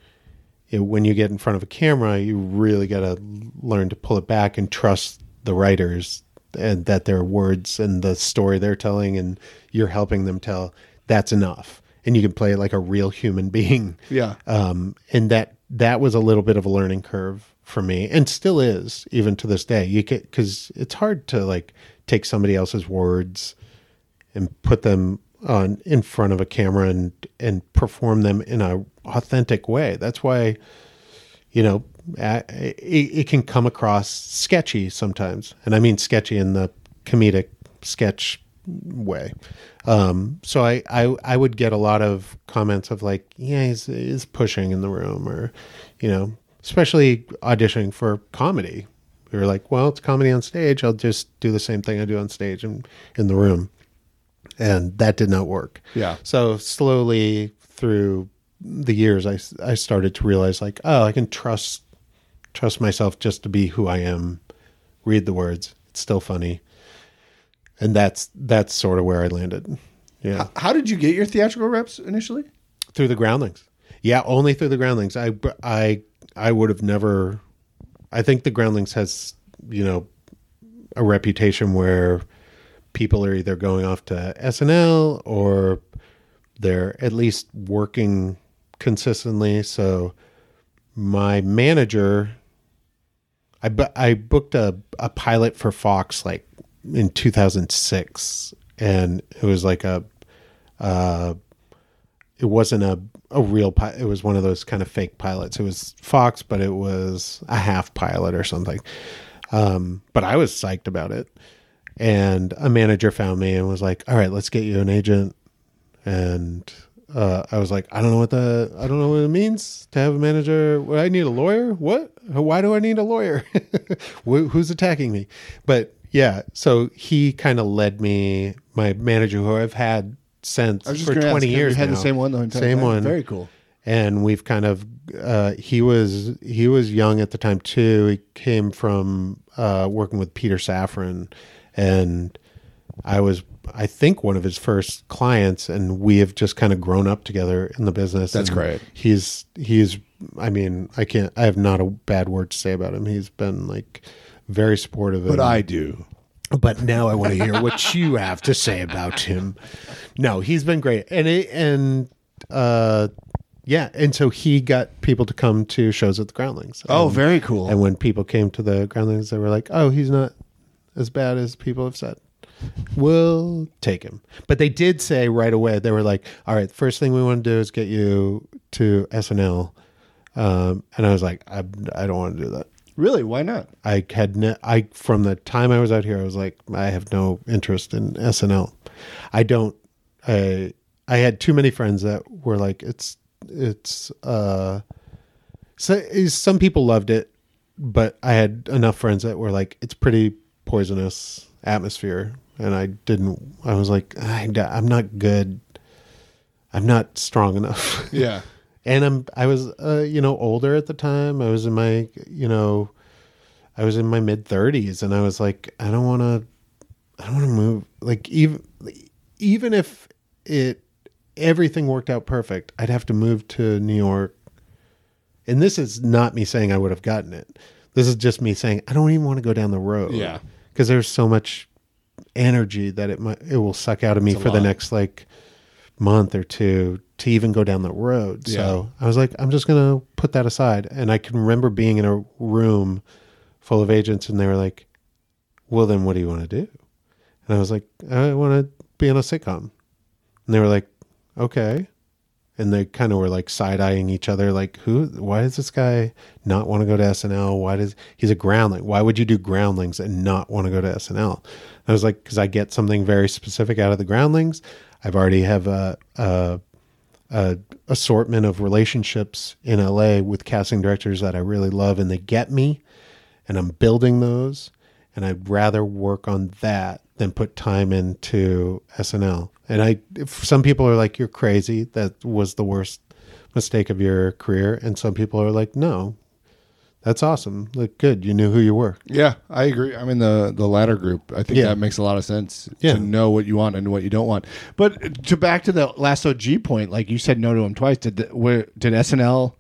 Know, when you get in front of a camera, you really got to learn to pull it back and trust the writers and that their words and the story they're telling and you're helping them tell. That's enough, and you can play it like a real human being. Yeah. Um, and that that was a little bit of a learning curve for me, and still is even to this day. You get because it's hard to like take somebody else's words and put them on in front of a camera and and perform them in a authentic way. That's why, you know, it, it can come across sketchy sometimes, and I mean sketchy in the comedic sketch way. Um, so I, I I would get a lot of comments of like, yeah, he's, he's pushing in the room, or you know, especially auditioning for comedy. We were like, well, it's comedy on stage. I'll just do the same thing I do on stage and in the room and that did not work. Yeah. So slowly through the years, I I started to realize like, oh, I can trust trust myself just to be who I am. Read the words; it's still funny. and that's that's sort of where I landed. Yeah, How did you get your theatrical reps initially? through the groundlings. Yeah, only through the groundlings. I I I would have never. I think the groundlings has you know a reputation where people are either going off to SNL or they're at least working consistently. So my manager, I bu- I booked a a pilot for Fox like in 2006, and it was like a. Uh, it wasn't a a real pilot. It was one of those kind of fake pilots. It was Fox, but it was a half pilot or something. Um, but I was psyched about it. And a manager found me and was like, "All right, let's get you an agent." And uh, I was like, "I don't know what the I don't know what it means to have a manager. Well, I need a lawyer. What? Why do I need a lawyer? Who's attacking me?" But yeah, so he kind of led me. My manager, who I've had since I was just for gonna ask, twenty years, had the same one the Same time? one. Very cool. and we've kind of uh, he was he was young at the time too. He came from uh, working with Peter Safran, and I was I think one of his first clients, and we have just kind of grown up together in the business. That's and great. He's he's I mean I can't I have not a bad word to say about him. He's been like very supportive. But and- I do. but now I want to hear what you have to say about him. No, he's been great, and it, and uh, yeah, and so he got people to come to shows at the Groundlings. Oh, very cool. And when people came to the Groundlings, they were like, "Oh, he's not as bad as people have said." We'll take him. But they did say right away, they were like, "All right, first thing we want to do is get you to SNL." Um, and I was like, I, "I don't want to do that." really? Why not? I had ne- I from the time I was out here, I was like, I have no interest in SNL. I don't. I I had too many friends that were like, it's it's. uh so some people loved it, but I had enough friends that were like, it's pretty poisonous atmosphere, and I didn't. I was like, I, I'm not good. I'm not strong enough. Yeah. and I'm I was uh, you know older at the time. I was in my you know I was in my mid 30s and I was like I don't want to I don't want to move like even even if it everything worked out perfect, I'd have to move to New York. And this is not me saying I would have gotten it. This is just me saying I don't even want to go down the road. Yeah. Cuz there's so much energy that it might it will suck out of me for the next like month or two to even go down the road. Yeah. So I was like, I'm just going to put that aside. And I can remember being in a room full of agents and they were like, well, then what do you want to do? And I was like, I want to be on a sitcom. And they were like, okay. And they kind of were like side eyeing each other, like, who, why does this guy not want to go to SNL? Why does, he's a groundling. Why would you do groundlings and not want to go to SNL? I was like, because I get something very specific out of the groundlings. I've already have a, a, a assortment of relationships in LA with casting directors that I really love and they get me and I'm building those and I'd rather work on that than put time into SNL. And I if some people are like you're crazy that was the worst mistake of your career and some people are like no. That's awesome. Like good, you knew who you were. Yeah, I agree. I'm in the the latter group. I think Yeah. that makes a lot of sense Yeah. to know what you want and what you don't want. But to back to the last OG point, like you said no to him twice. Did the, where did SNL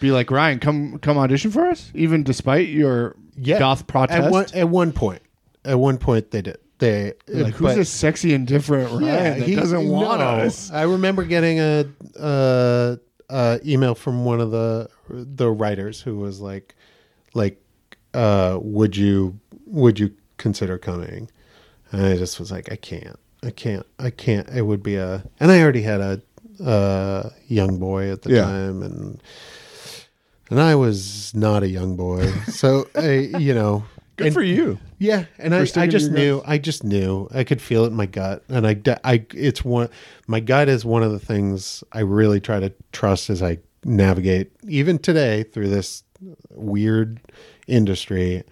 be like Ryan? Come come audition for us, even despite your goth protest. At one at one point. At one point they did. They like who's but- this sexy and different Ryan that he- doesn't want no. us? I remember getting a uh, uh, email from one of the the writers who was like, like, uh, would you would you consider coming? And I just was like, I can't, I can't, I can't. It would be a, and I already had a, uh young boy at the Yeah. time, and and I was not a young boy, so I, you know. Good and- for you. yeah, and I, I just knew, I just knew, I could feel it in my gut, and I, I, it's one, my gut is one of the things I really try to trust as I navigate, even today through this weird industry.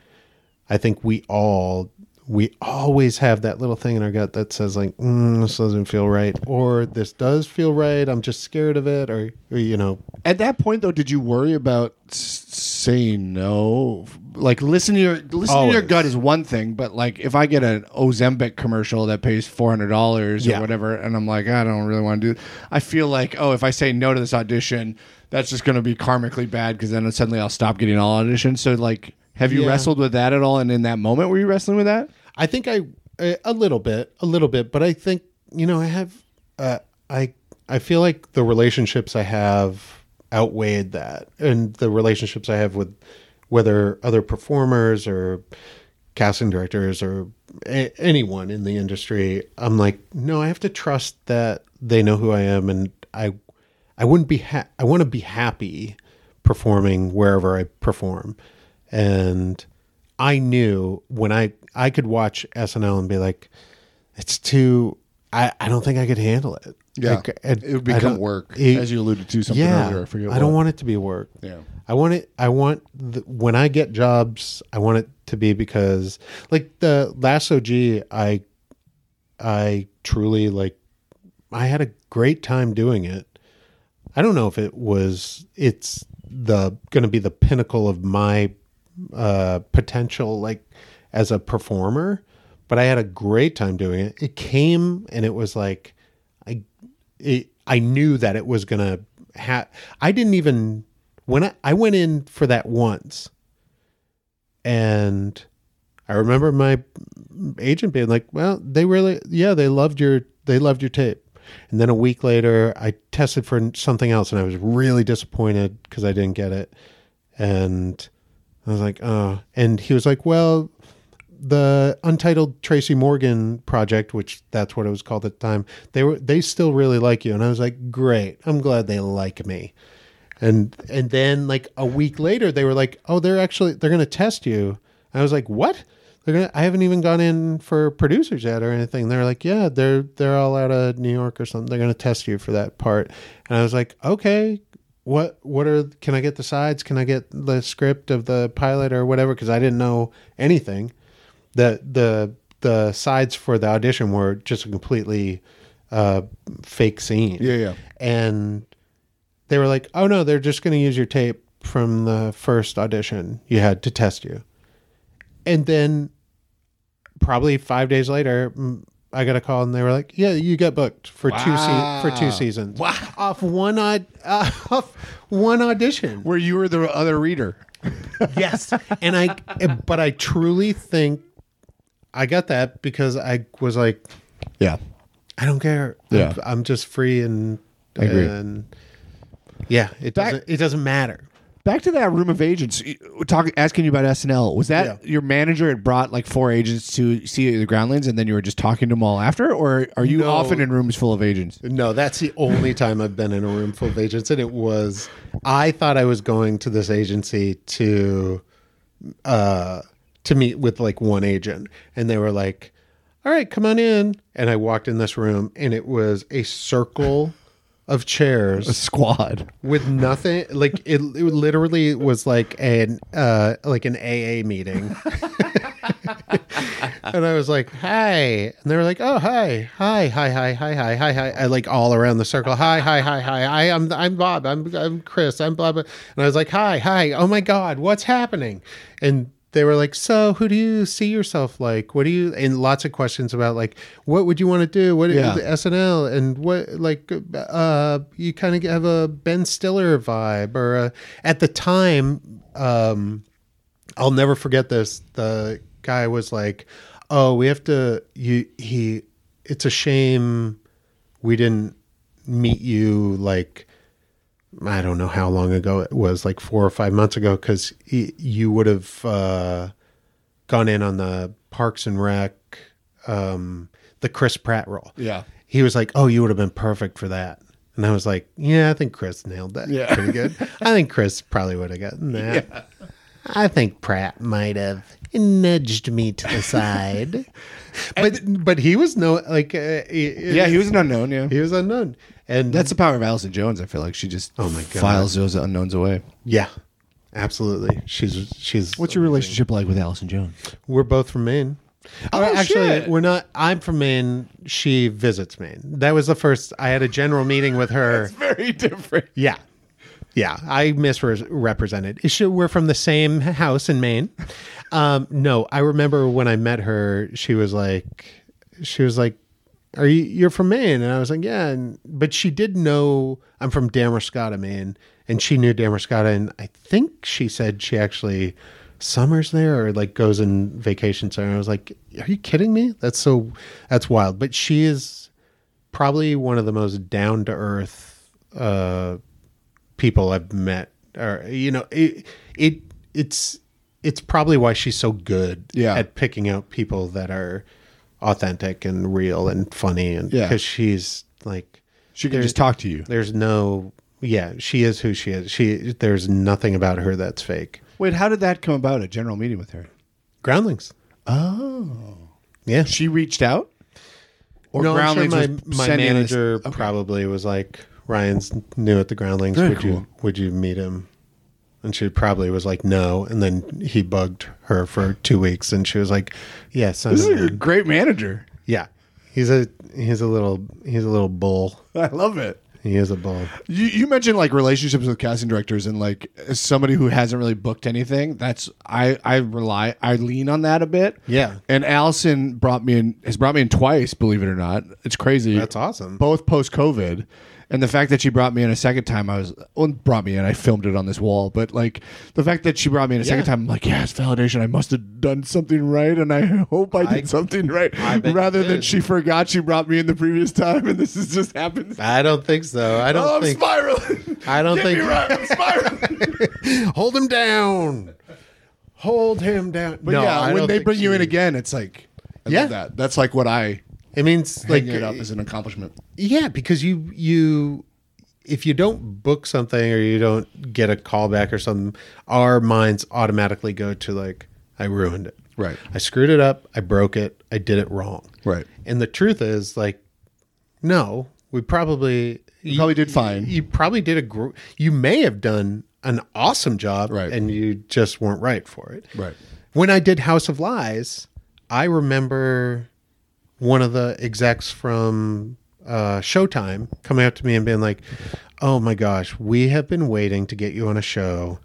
I think we all we always have that little thing in our gut that says like mm, this doesn't feel right or this does feel right i'm just scared of it or, or you know At that point, though, did you worry about s- saying no? Like, listen to your listen to your gut is one thing, but like, if I get an Ozempic commercial that pays four hundred dollars Yeah. or whatever, and I'm like, I don't really want to do, it, I feel like, oh, if I say no to this audition, that's just going to be karmically bad because then suddenly I'll stop getting all auditions. So, like, have you Yeah. wrestled with that at all? And in that moment, were you wrestling with that? I think I a a little bit, a little bit, but I think you know I have uh, I I feel like the relationships I have outweighed that, and the relationships I have with whether other performers or casting directors or a- anyone in the industry. I'm like, no, I have to trust that they know who I am, and I I wouldn't be ha- I want to be happy performing wherever I perform, and I knew when I I could watch SNL and be like, it's too. I, I don't think I could handle it. Like, it, would I become work, it- as you alluded to something yeah, earlier. I forget. I don't want it to be work. Yeah. I want it. I want the, when I get jobs, I want it to be because like the last OG, I I truly like. I had a great time doing it. I don't know if it was. It's the going to be the pinnacle of my uh, potential, like as a performer. But I had a great time doing it. It came and it was like, I, it, I knew that it was gonna have. I didn't even when I, I went in for that once, and I remember my agent being like, "Well, they really, yeah, they loved your, they loved your tape." And then a week later, I tested for something else, and I was really disappointed because I didn't get it. And I was like, "Oh," and he was like, "Well." the untitled Tracy Morgan project, which that's what it was called at the time, they were they still really like you, and I was like, great, I'm glad they like me. And and then like a week later, they were like, oh, they're actually they're gonna test you. I was like, what? They're gonna. I haven't even gone in for producers yet or anything. They're like, yeah, they're they're all out of New York or something. They're gonna test you for that part. And I was like, okay, what what are can I get the sides? Can I get the script of the pilot or whatever? Because I didn't know anything the the the sides for the audition were just a completely uh, fake scene. Yeah, yeah. And they were like, "Oh no, they're just going to use your tape from the first audition you had to test you." And then probably 5 days later, I got a call and they were like, "Yeah, you get booked for two se- for two seasons." Wow. Off one aud- uh, off one audition. Where you were the other reader. yes and i but i truly think i got that because i was like Yeah. i don't care Yeah. i'm, I'm just free and I agree. and yeah it Back- doesn't it doesn't matter Back to that room of agents. Talk, asking you about SNL. Was that Yeah. your manager had brought like four agents to see the Groundlings, and then you were just talking to them all after, or are you No. often in rooms full of agents? no that's the only time i've been in a room full of agents and it was i thought i was going to this agency to uh to meet with like one agent and they were like all right come on in and i walked in this room and it was a circle of chairs a squad. with nothing like it, it literally was like an uh like an aa meeting. And i was like hi. And they were like oh hi. Hi hi hi hi hi hi hi. I, like all around the circle. Hi hi hi hi hi. I'm i'm bob. I'm i'm chris. I'm blah blah and i was like hi hi. Oh my god. What's happening? And they were like so who do you see yourself like? What do you and lots of questions about like what would you want to do what Yeah. the SNL and what like uh you kind of have a Ben Stiller vibe or a, at the time um I'll never forget this. The guy was like oh we have to you he it's a shame we didn't meet you like I don't know how long ago it was, like four or five months ago, because you would have uh, gone in on the Parks and Rec, um, the Chris Pratt role. Yeah. He was like, "Oh, you would have been perfect for that," and I was like, "Yeah, I think Chris nailed that Yeah. pretty good. I think Chris probably would have gotten that. I think Pratt might have nudged me to the side, but but he was no like uh, Yeah, he was an unknown. Yeah, he was unknown, and that's the power of Allison Jones. I feel like she just Oh my God. files those unknowns away. Yeah, absolutely. She's she's. What's your relationship like with Allison Jones? We're both from Maine. Oh, actually, shit. we're not. I'm from Maine. She visits Maine. That was the first. I had a general meeting with her. Very different. Yeah. Yeah, I misrepresented. We're from the same house in Maine. Um, no, I remember when I met her, she was like, she was like, "Are you you're from Maine?" And I was like, "Yeah." And, but she did know I'm from Damariscotta, Maine, and she knew Damariscotta, and I think she said she actually summers there or like goes in vacations there. I was like, "Are you kidding me? That's so that's wild." But she is probably one of the most down to earth uh, people I've met. Or you know, it it it's it's probably why she's so good Yeah. at picking out people that are authentic and real and funny and Yeah. because she's like She can just talk to you. there's no yeah she is who she is she there's nothing about her that's fake Wait, how did that come about? A general meeting with her? groundlings Oh, yeah she reached out. Or no, I'm sure Groundlings my, my sending this- manager Okay. probably was like Ryan's new at the groundlings Very would you would you meet him and she probably was like no and then he bugged her for two weeks and she was like yeah send This is a great manager. yeah he's a he's a little he's a little bull I love it. he is a bull You, you mentioned like relationships with casting directors and like as somebody who hasn't really booked anything. That's I I rely I lean on that a bit. Yeah. And Allison brought me in has brought me in twice. Believe it or not, it's crazy. That's awesome. Both post COVID, and the fact that she brought me in a second time, I was well, brought me in. I filmed it on this wall, but like the fact that she brought me in a second Yeah. time, I'm like, yeah, it's validation. I must have done something right, and I hope I did I- something right, I bet you rather than did. she forgot she brought me in the previous time, and this has just happened. I don't think so I don't Oh, I'm think spiraling. I don't Get think me right. I'm spiraling. hold him down hold him down But no, yeah, I when don't they think bring you in again, it's like, I Yeah. love that. That's like what I it means like it up as an accomplishment. Yeah, because you you if you don't book something or you don't get a callback or something, our minds automatically go to like I ruined it. Right. I screwed it up, I broke it, I did it wrong. Right. And the truth is like no, we probably you probably did fine. You probably did a gr- you may have done an awesome job Right. and you just weren't right for it. Right. When I did House of Lies, I remember one of the execs from uh, Showtime coming up to me and being like, "Oh my gosh, we have been waiting to get you on a show.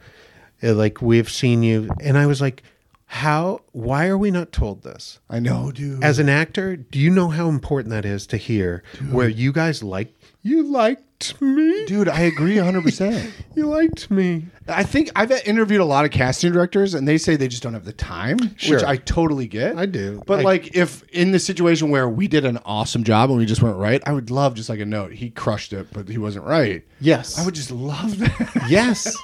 Uh, Like we've seen you." And I was like, "How? Why are we not told this?" I know, dude. As an actor, do you know how important that is to hear? Where you guys like you liked me, dude, I agree 100%. you liked me. I think I've interviewed a lot of casting directors and they say they just don't have the time, Sure. which I totally get. I do. But I- like if in the situation where we did an awesome job and we just weren't right, I would love just like a note. He crushed it, but he wasn't right. Yes, I would just love that. Yes.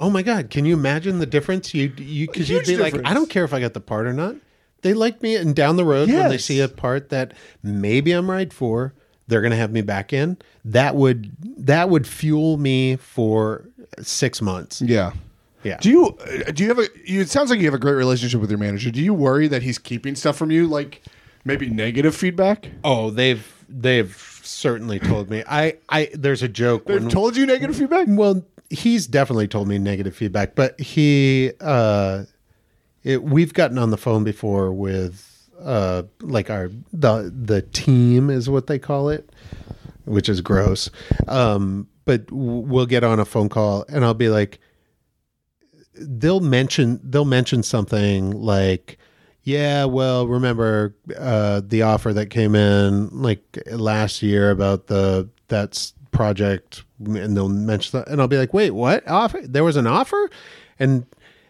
Oh my God! Can you imagine the difference? You you because you'd be like. I don't care if I got the part or not. They like me, and down the road when they see a part that maybe I'm right for, they're gonna have me back in. That would that would fuel me for six months. yeah. Yeah. Do you uh, do you have a you it sounds like you have a great relationship with your manager. Do you worry that he's keeping stuff from you like maybe negative feedback? Oh, they've they've certainly told me. I I there's a joke. They've when- told you negative feedback? Well, he's definitely told me negative feedback, but he uh it, we've gotten on the phone before with uh like our the the team is what they call it, which is gross. Um but we'll get on a phone call and I'll be like they'll mention they'll mention something like yeah well remember uh the offer that came in like last year about the that's project and they'll mention that and i'll be like wait what offer there was an offer and,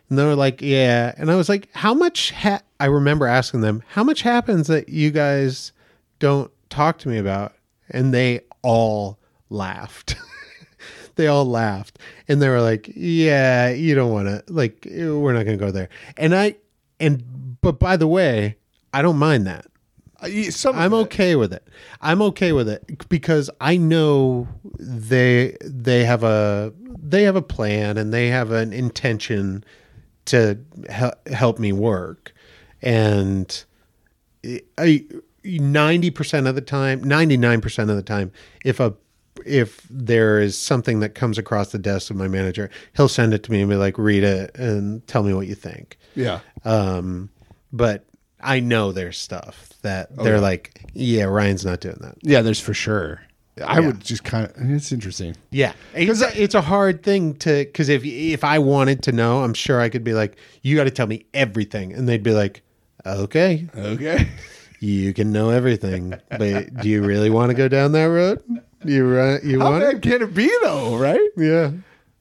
and they're like yeah and i was like how much ha-? I remember asking them how much happens that you guys don't talk to me about? And they all laughed. They all laughed. And they were like yeah you don't want to like we're not going to go there. And i and but by the way i don't mind that. Uh, some i'm okay with it. I'm okay with it because i know they they have a they have a plan and they have an intention to hel- help me work and I, 90% of the time 99% of the time if a if there is something that comes across the desk of my manager he'll send it to me and be like read it and tell me what you think Yeah. um but I know there's stuff that they're yeah. like, yeah, Ryan's not doing that. Yeah, there's for sure. I Yeah. would just kind of. It's interesting. Yeah, it's a, it's a hard thing to because if if I wanted to know, I'm sure I could be like, you got to tell me everything, and they'd be like, okay, Okay. you can know everything, but do you really want to go down that road? You run, you How want bad can it be though? Right? Yeah.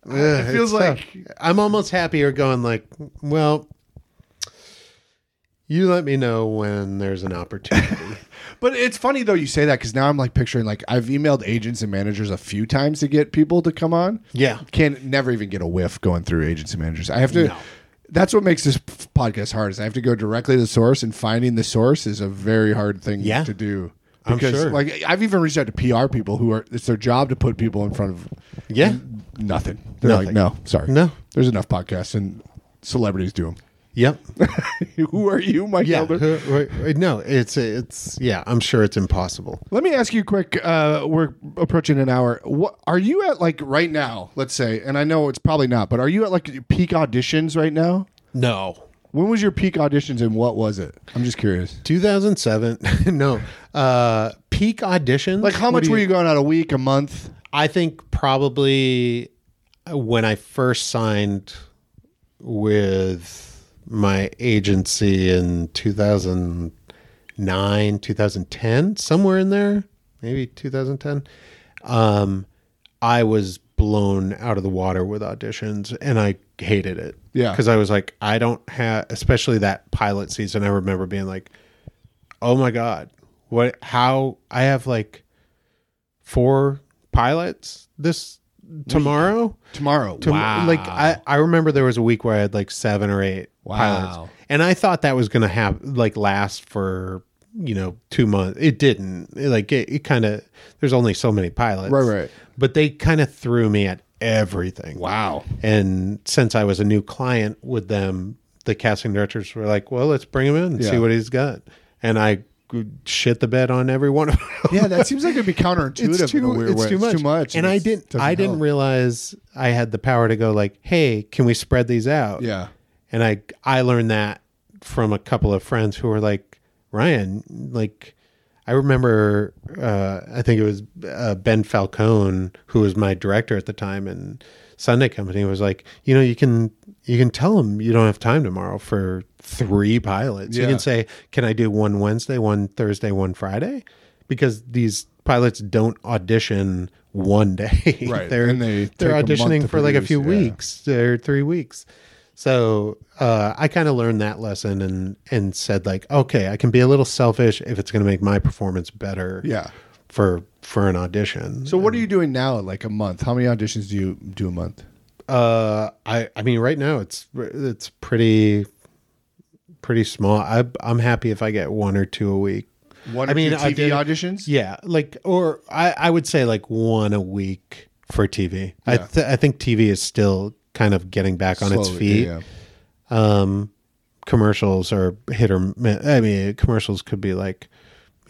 Yeah, it feels it's tough. like- I'm almost happier going like, well, you let me know when there's an opportunity. But it's funny though you say that because now I'm like picturing like I've emailed agents and managers a few times to get people to come on. yeah. Can never even get a whiff going through agents and managers. I have to. No. That's what makes this podcast hard. Is I have to go directly to the source, and finding the source is a very hard thing Yeah. to do. I'm Because sure. like I've even reached out to PR people who are it's their job to put people in front of Yeah. nothing. They're like, Nothing. no, sorry, No. There's enough podcasts and celebrities do them. Yep. who are you, Mike Yeah. Elder? Who- wait, No, it's it's yeah. I'm sure it's impossible. Let me ask you quick. Uh, we're approaching an hour. What are you at like right now? Let's say, and I know it's probably not, but are you at like peak auditions right now? No. When was your peak auditions and what was it? I'm just curious. 2007. no. Uh peak auditions. Like, how much do were you going out a week, a month? I think probably when I first signed with my agency in 2009, 2010, somewhere in there, maybe 2010, um, I was blown out of the water with auditions and I hated it. Yeah. Because I was like, I don't have, especially that pilot season, I remember being like, oh my God, what, how, I have like, four pilots this tomorrow. Tomorrow. Tom- Like I, I remember there was a week where I had like seven or eight Wow. pilots, and I thought that was gonna have like last for you know two months. It didn't. It, like it, it kind of. There's only so many pilots, Right, right. But they kind of threw me at everything. wow. And since I was a new client with them, the casting directors were like, "Well, let's bring him in and see what he's got." And I shit the bed on every one of them. Yeah, that seems like it'd be counterintuitive it's too, in a weird it's way. too much. It's too much. And I didn't I didn't realize I had the power to go like, "Hey, can we spread these out?" Yeah. And I I learned that from a couple of friends who were like, "Ryan, like I remember uh I think it was uh, Ben Falcone who was my director at the time and Sunday Company was like, "You know, you can you can tell them you don't have time tomorrow for three pilots. You can say, "Can I do one Wednesday, one Thursday, one Friday?" Because these pilots don't audition one day. Right. they're And they they're take a month auditioning for like a few yeah. weeks or three weeks. So uh, I kind of learned that lesson and and said like, okay, I can be a little selfish if it's going to make my performance better. Yeah. For for an audition. So what are you doing now? Like a month? How many auditions do you do a month? Uh, I I mean, right now it's it's pretty pretty small. I I'm happy if I get one or two a week. One I mean, two I TV did- auditions? Yeah, like or I I would say like one a week for TV. I Yeah. th- I think TV is still kind of getting back on its feet. yeah. Um, commercials are hit or. I mean, commercials could be like,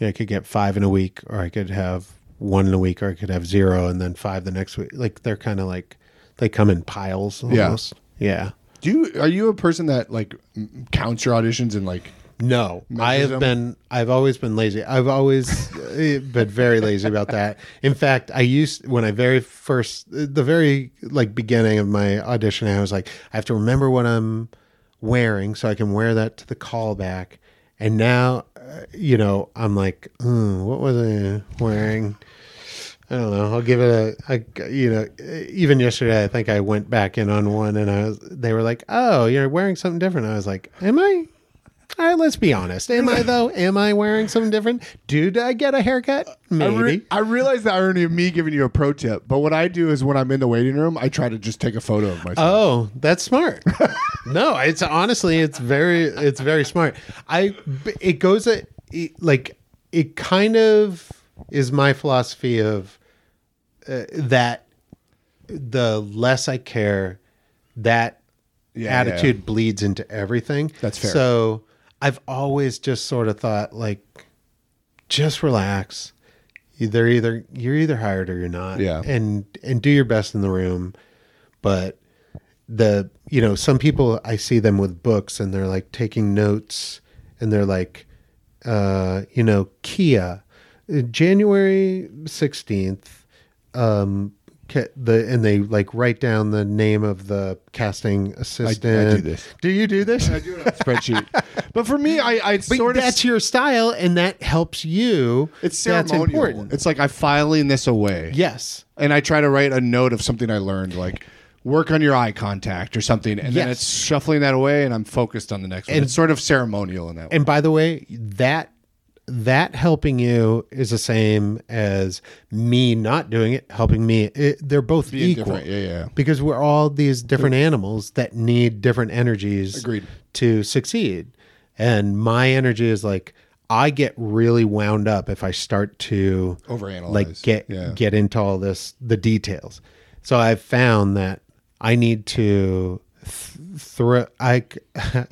I could get five in a week, or I could have one in a week, or I could have zero and then five the next week. Like they're kind of like they come in piles Yeah. almost. Yeah. Do you are you a person that like m- counts your auditions and like No, I Measures have them? been. I've always been lazy. I've always eh, been very lazy about that. In fact, I used when I very first, the very like beginning of my audition, I was like, I have to remember what I'm wearing so I can wear that to the callback. And now, you know, I'm like, hmm, what was I wearing? I don't know. I'll give it a, a, you know, even yesterday, I think I went back in on one and I was, they were like, oh, you're wearing something different. I was like, am I? All right, let's be honest. Am I though? Am I wearing something different? Did I get a haircut? Uh, I, Maybe. re- I realize the irony of me giving you a pro tip, but what I do is when I'm in the waiting room, I try to just take a photo of myself. Oh, that's smart. no, it's honestly, it's very, it's very smart. I, it goes at, uh, it, like, it kind of is my philosophy of uh, that the less I care, that Yeah, attitude bleeds into everything. That's fair. So I've always just sort of thought, like, just relax. They're either you're either hired or you're not. Yeah. And and do your best in the room. But the you know, some people I see them with books and they're like taking notes and they're like, uh, you know, Kia, January sixteenth. Um, the and they like write down the name of the casting assistant. I do this. Do you do this? I do it on a spreadsheet. but for me, I, I But sort of that's your style, and that helps you. it's That's ceremonial. important. It's like I'm filing this away. Yes. and I try to write a note of something I learned, like work on your eye contact or something, and then Yes. it's shuffling that away, and I'm focused on the next one. And- It's sort of ceremonial in that. way. And by the way, that that helping you is the same as me not doing it helping me. It, they're both Being equal. Yeah, yeah. Because we're all these different animals that need different energies Agreed. to succeed. And my energy is like I get really wound up if I start to Overanalyze. like get yeah. get into all this the details. So I've found that I need to th- throw I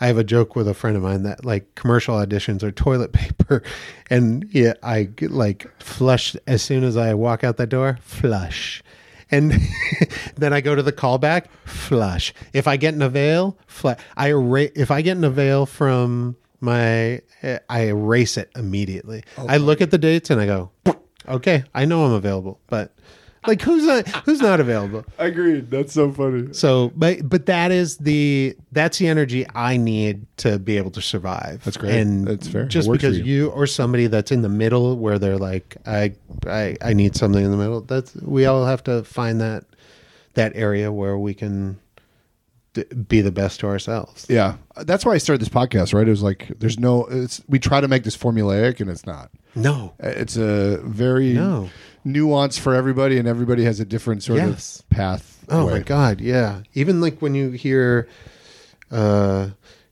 I have a joke with a friend of mine that like commercial auditions are toilet paper. And yeah I get, like flush as soon as I walk out that door flush. And then I go to the callback flush. If I get an avail, flush I erase if I get an avail from my eh, I erase it immediately. I look at the dates and I go okay I know I'm available. But like who's not who's not available Agreed. That's so funny. so, but but that is the that's the energy I need to be able to survive. That's great. And That's fair. Just because you. you. or somebody that's in the middle where they're like, I I I need something in the middle. That's we all have to find that that area where we can be the best to ourselves. Yeah, that's why I started this podcast. Right? It was like there's no. It's we try to make this formulaic, and it's not. No. It's a very No. Nuance for everybody, and everybody has a different sort Yes. of path. Oh way. my god, yeah. Even like when you hear uh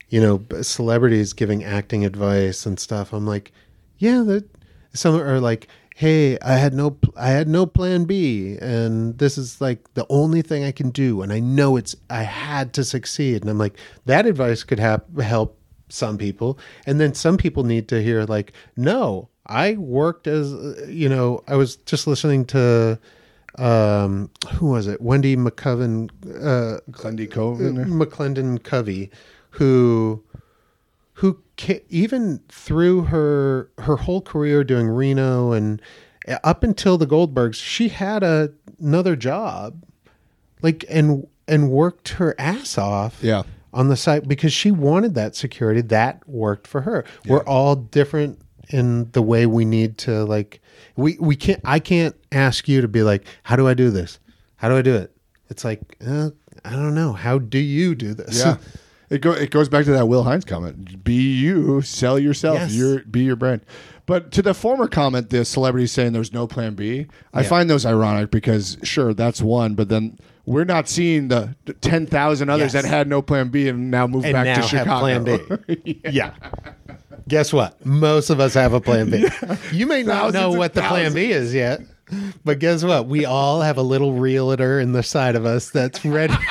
you know celebrities giving acting advice and stuff, I'm like, yeah, that some are like, "Hey, I had no I had no plan B and this is like the only thing I can do and I know it's I had to succeed." And I'm like, that advice could hap- help some people and then some people need to hear like, "No, I worked as uh, you know, I was just listening to um who was it wendy mccoven uh Clendy Cove in there. McLendon-Covey who who ca- even through her her whole career doing reno and uh, up until the goldbergs she had a, another job like and and worked her ass off Yeah. on the site because she wanted that security that worked for her we're all different in the way we need to like we we can't i can't ask you to be like how do i do this how do i do it it's like uh, i don't know how do you do this Yeah. It go it goes back to that Will Hines comment. Be you, sell yourself. Yes. Your be your brand. But to the former comment, the celebrity saying there's no plan B, I Yeah. find those ironic because sure that's one, but then we're not seeing the ten thousand others Yes. that had no plan B and now moved and back now to have Chicago. plan b yeah. Guess what most of us have a plan b you may not Thousands know what the plan b is yet but guess what we all have a little realtor in the side of us that's ready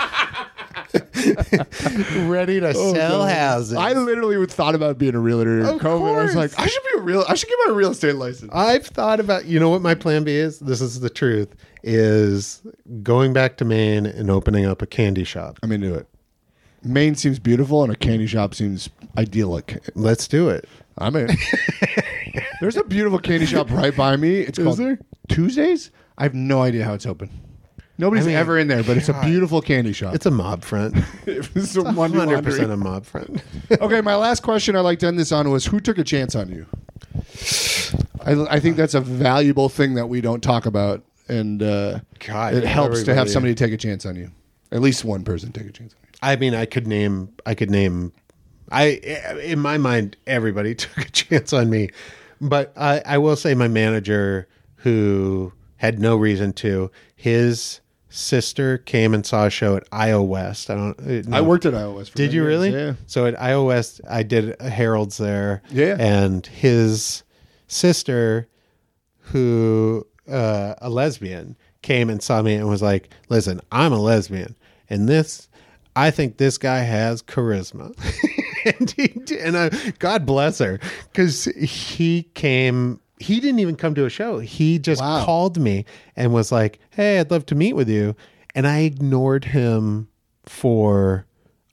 ready to oh, sell God. houses I literally thought about being a realtor in Of COVID. I was course. like, I should be a real. I should get my real estate license. I've thought about you know what my plan B is? This is the truth is going back to Maine and opening up a candy shop. I'm into it. Maine seems beautiful, and a candy shop seems idyllic. Let's do it. I'm in. There's a beautiful candy shop right by me. It's called there? Tuesdays. I have no idea how it's open. Nobody's I mean, ever in there, but it's a God. beautiful candy shop. It's a mob front. It's a Hundred percent a mob front. okay, my last question I'd like to end this on was who took a chance on you? I, I think that's a valuable thing that we don't talk about, and uh, God, it helps to have everybody- somebody take a chance on you. At least one person take a chance on you. I mean, I could name. I could name. I in my mind, everybody took a chance on me, but I, I will say my manager, who had no reason to, his sister came and saw a show at IO West. I don't. uh, no. I worked at iOS. For Did you years, really? Yeah. So at iOS, I did Harold's there. Yeah. And his sister, who uh, a lesbian, came and saw me and was like, "Listen, I'm a lesbian, and this, I think this guy has charisma." and he, and I, God bless her, because he came. He didn't even come to a show. He just Wow. called me and was like, "Hey, I'd love to meet with you," and I ignored him for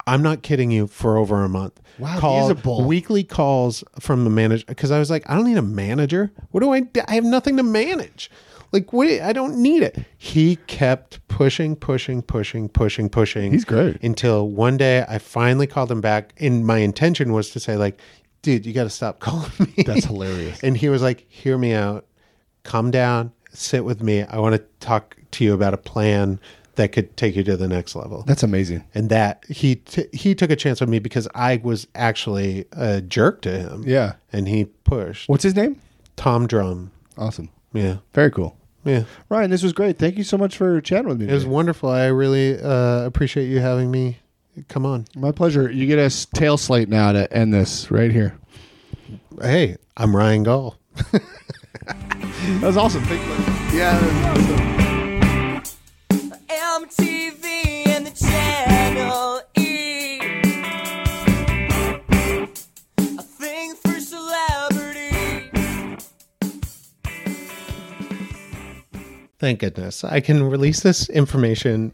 I'm not kidding you for over a month. Wow, Call, he's a bull. weekly calls from the manager because I was like, I don't need a manager. What do I? do? I have nothing to manage. Like, what? I don't need it. He kept pushing, pushing, pushing, pushing, pushing. He's great. Until one day, I finally called him back, and my intention was to say, like, dude, you got to stop calling me. That's hilarious. And he was like, hear me out. Calm down. Sit with me. I want to talk to you about a plan that could take you to the next level. That's amazing. And that he t- he took a chance on me because I was actually a jerk to him. Yeah. And he pushed. What's his name? Tom Drum. Awesome. Yeah. Very cool. Yeah. Ryan, this was great. Thank you so much for chatting with me. It was today. wonderful. I really uh, appreciate you having me. Come on. My pleasure. You get a s- tail slate now to end this right here. Hey, I'm Ryan Gaul. That was awesome. Thank you. Yeah. that was awesome. Thank goodness. I can release this information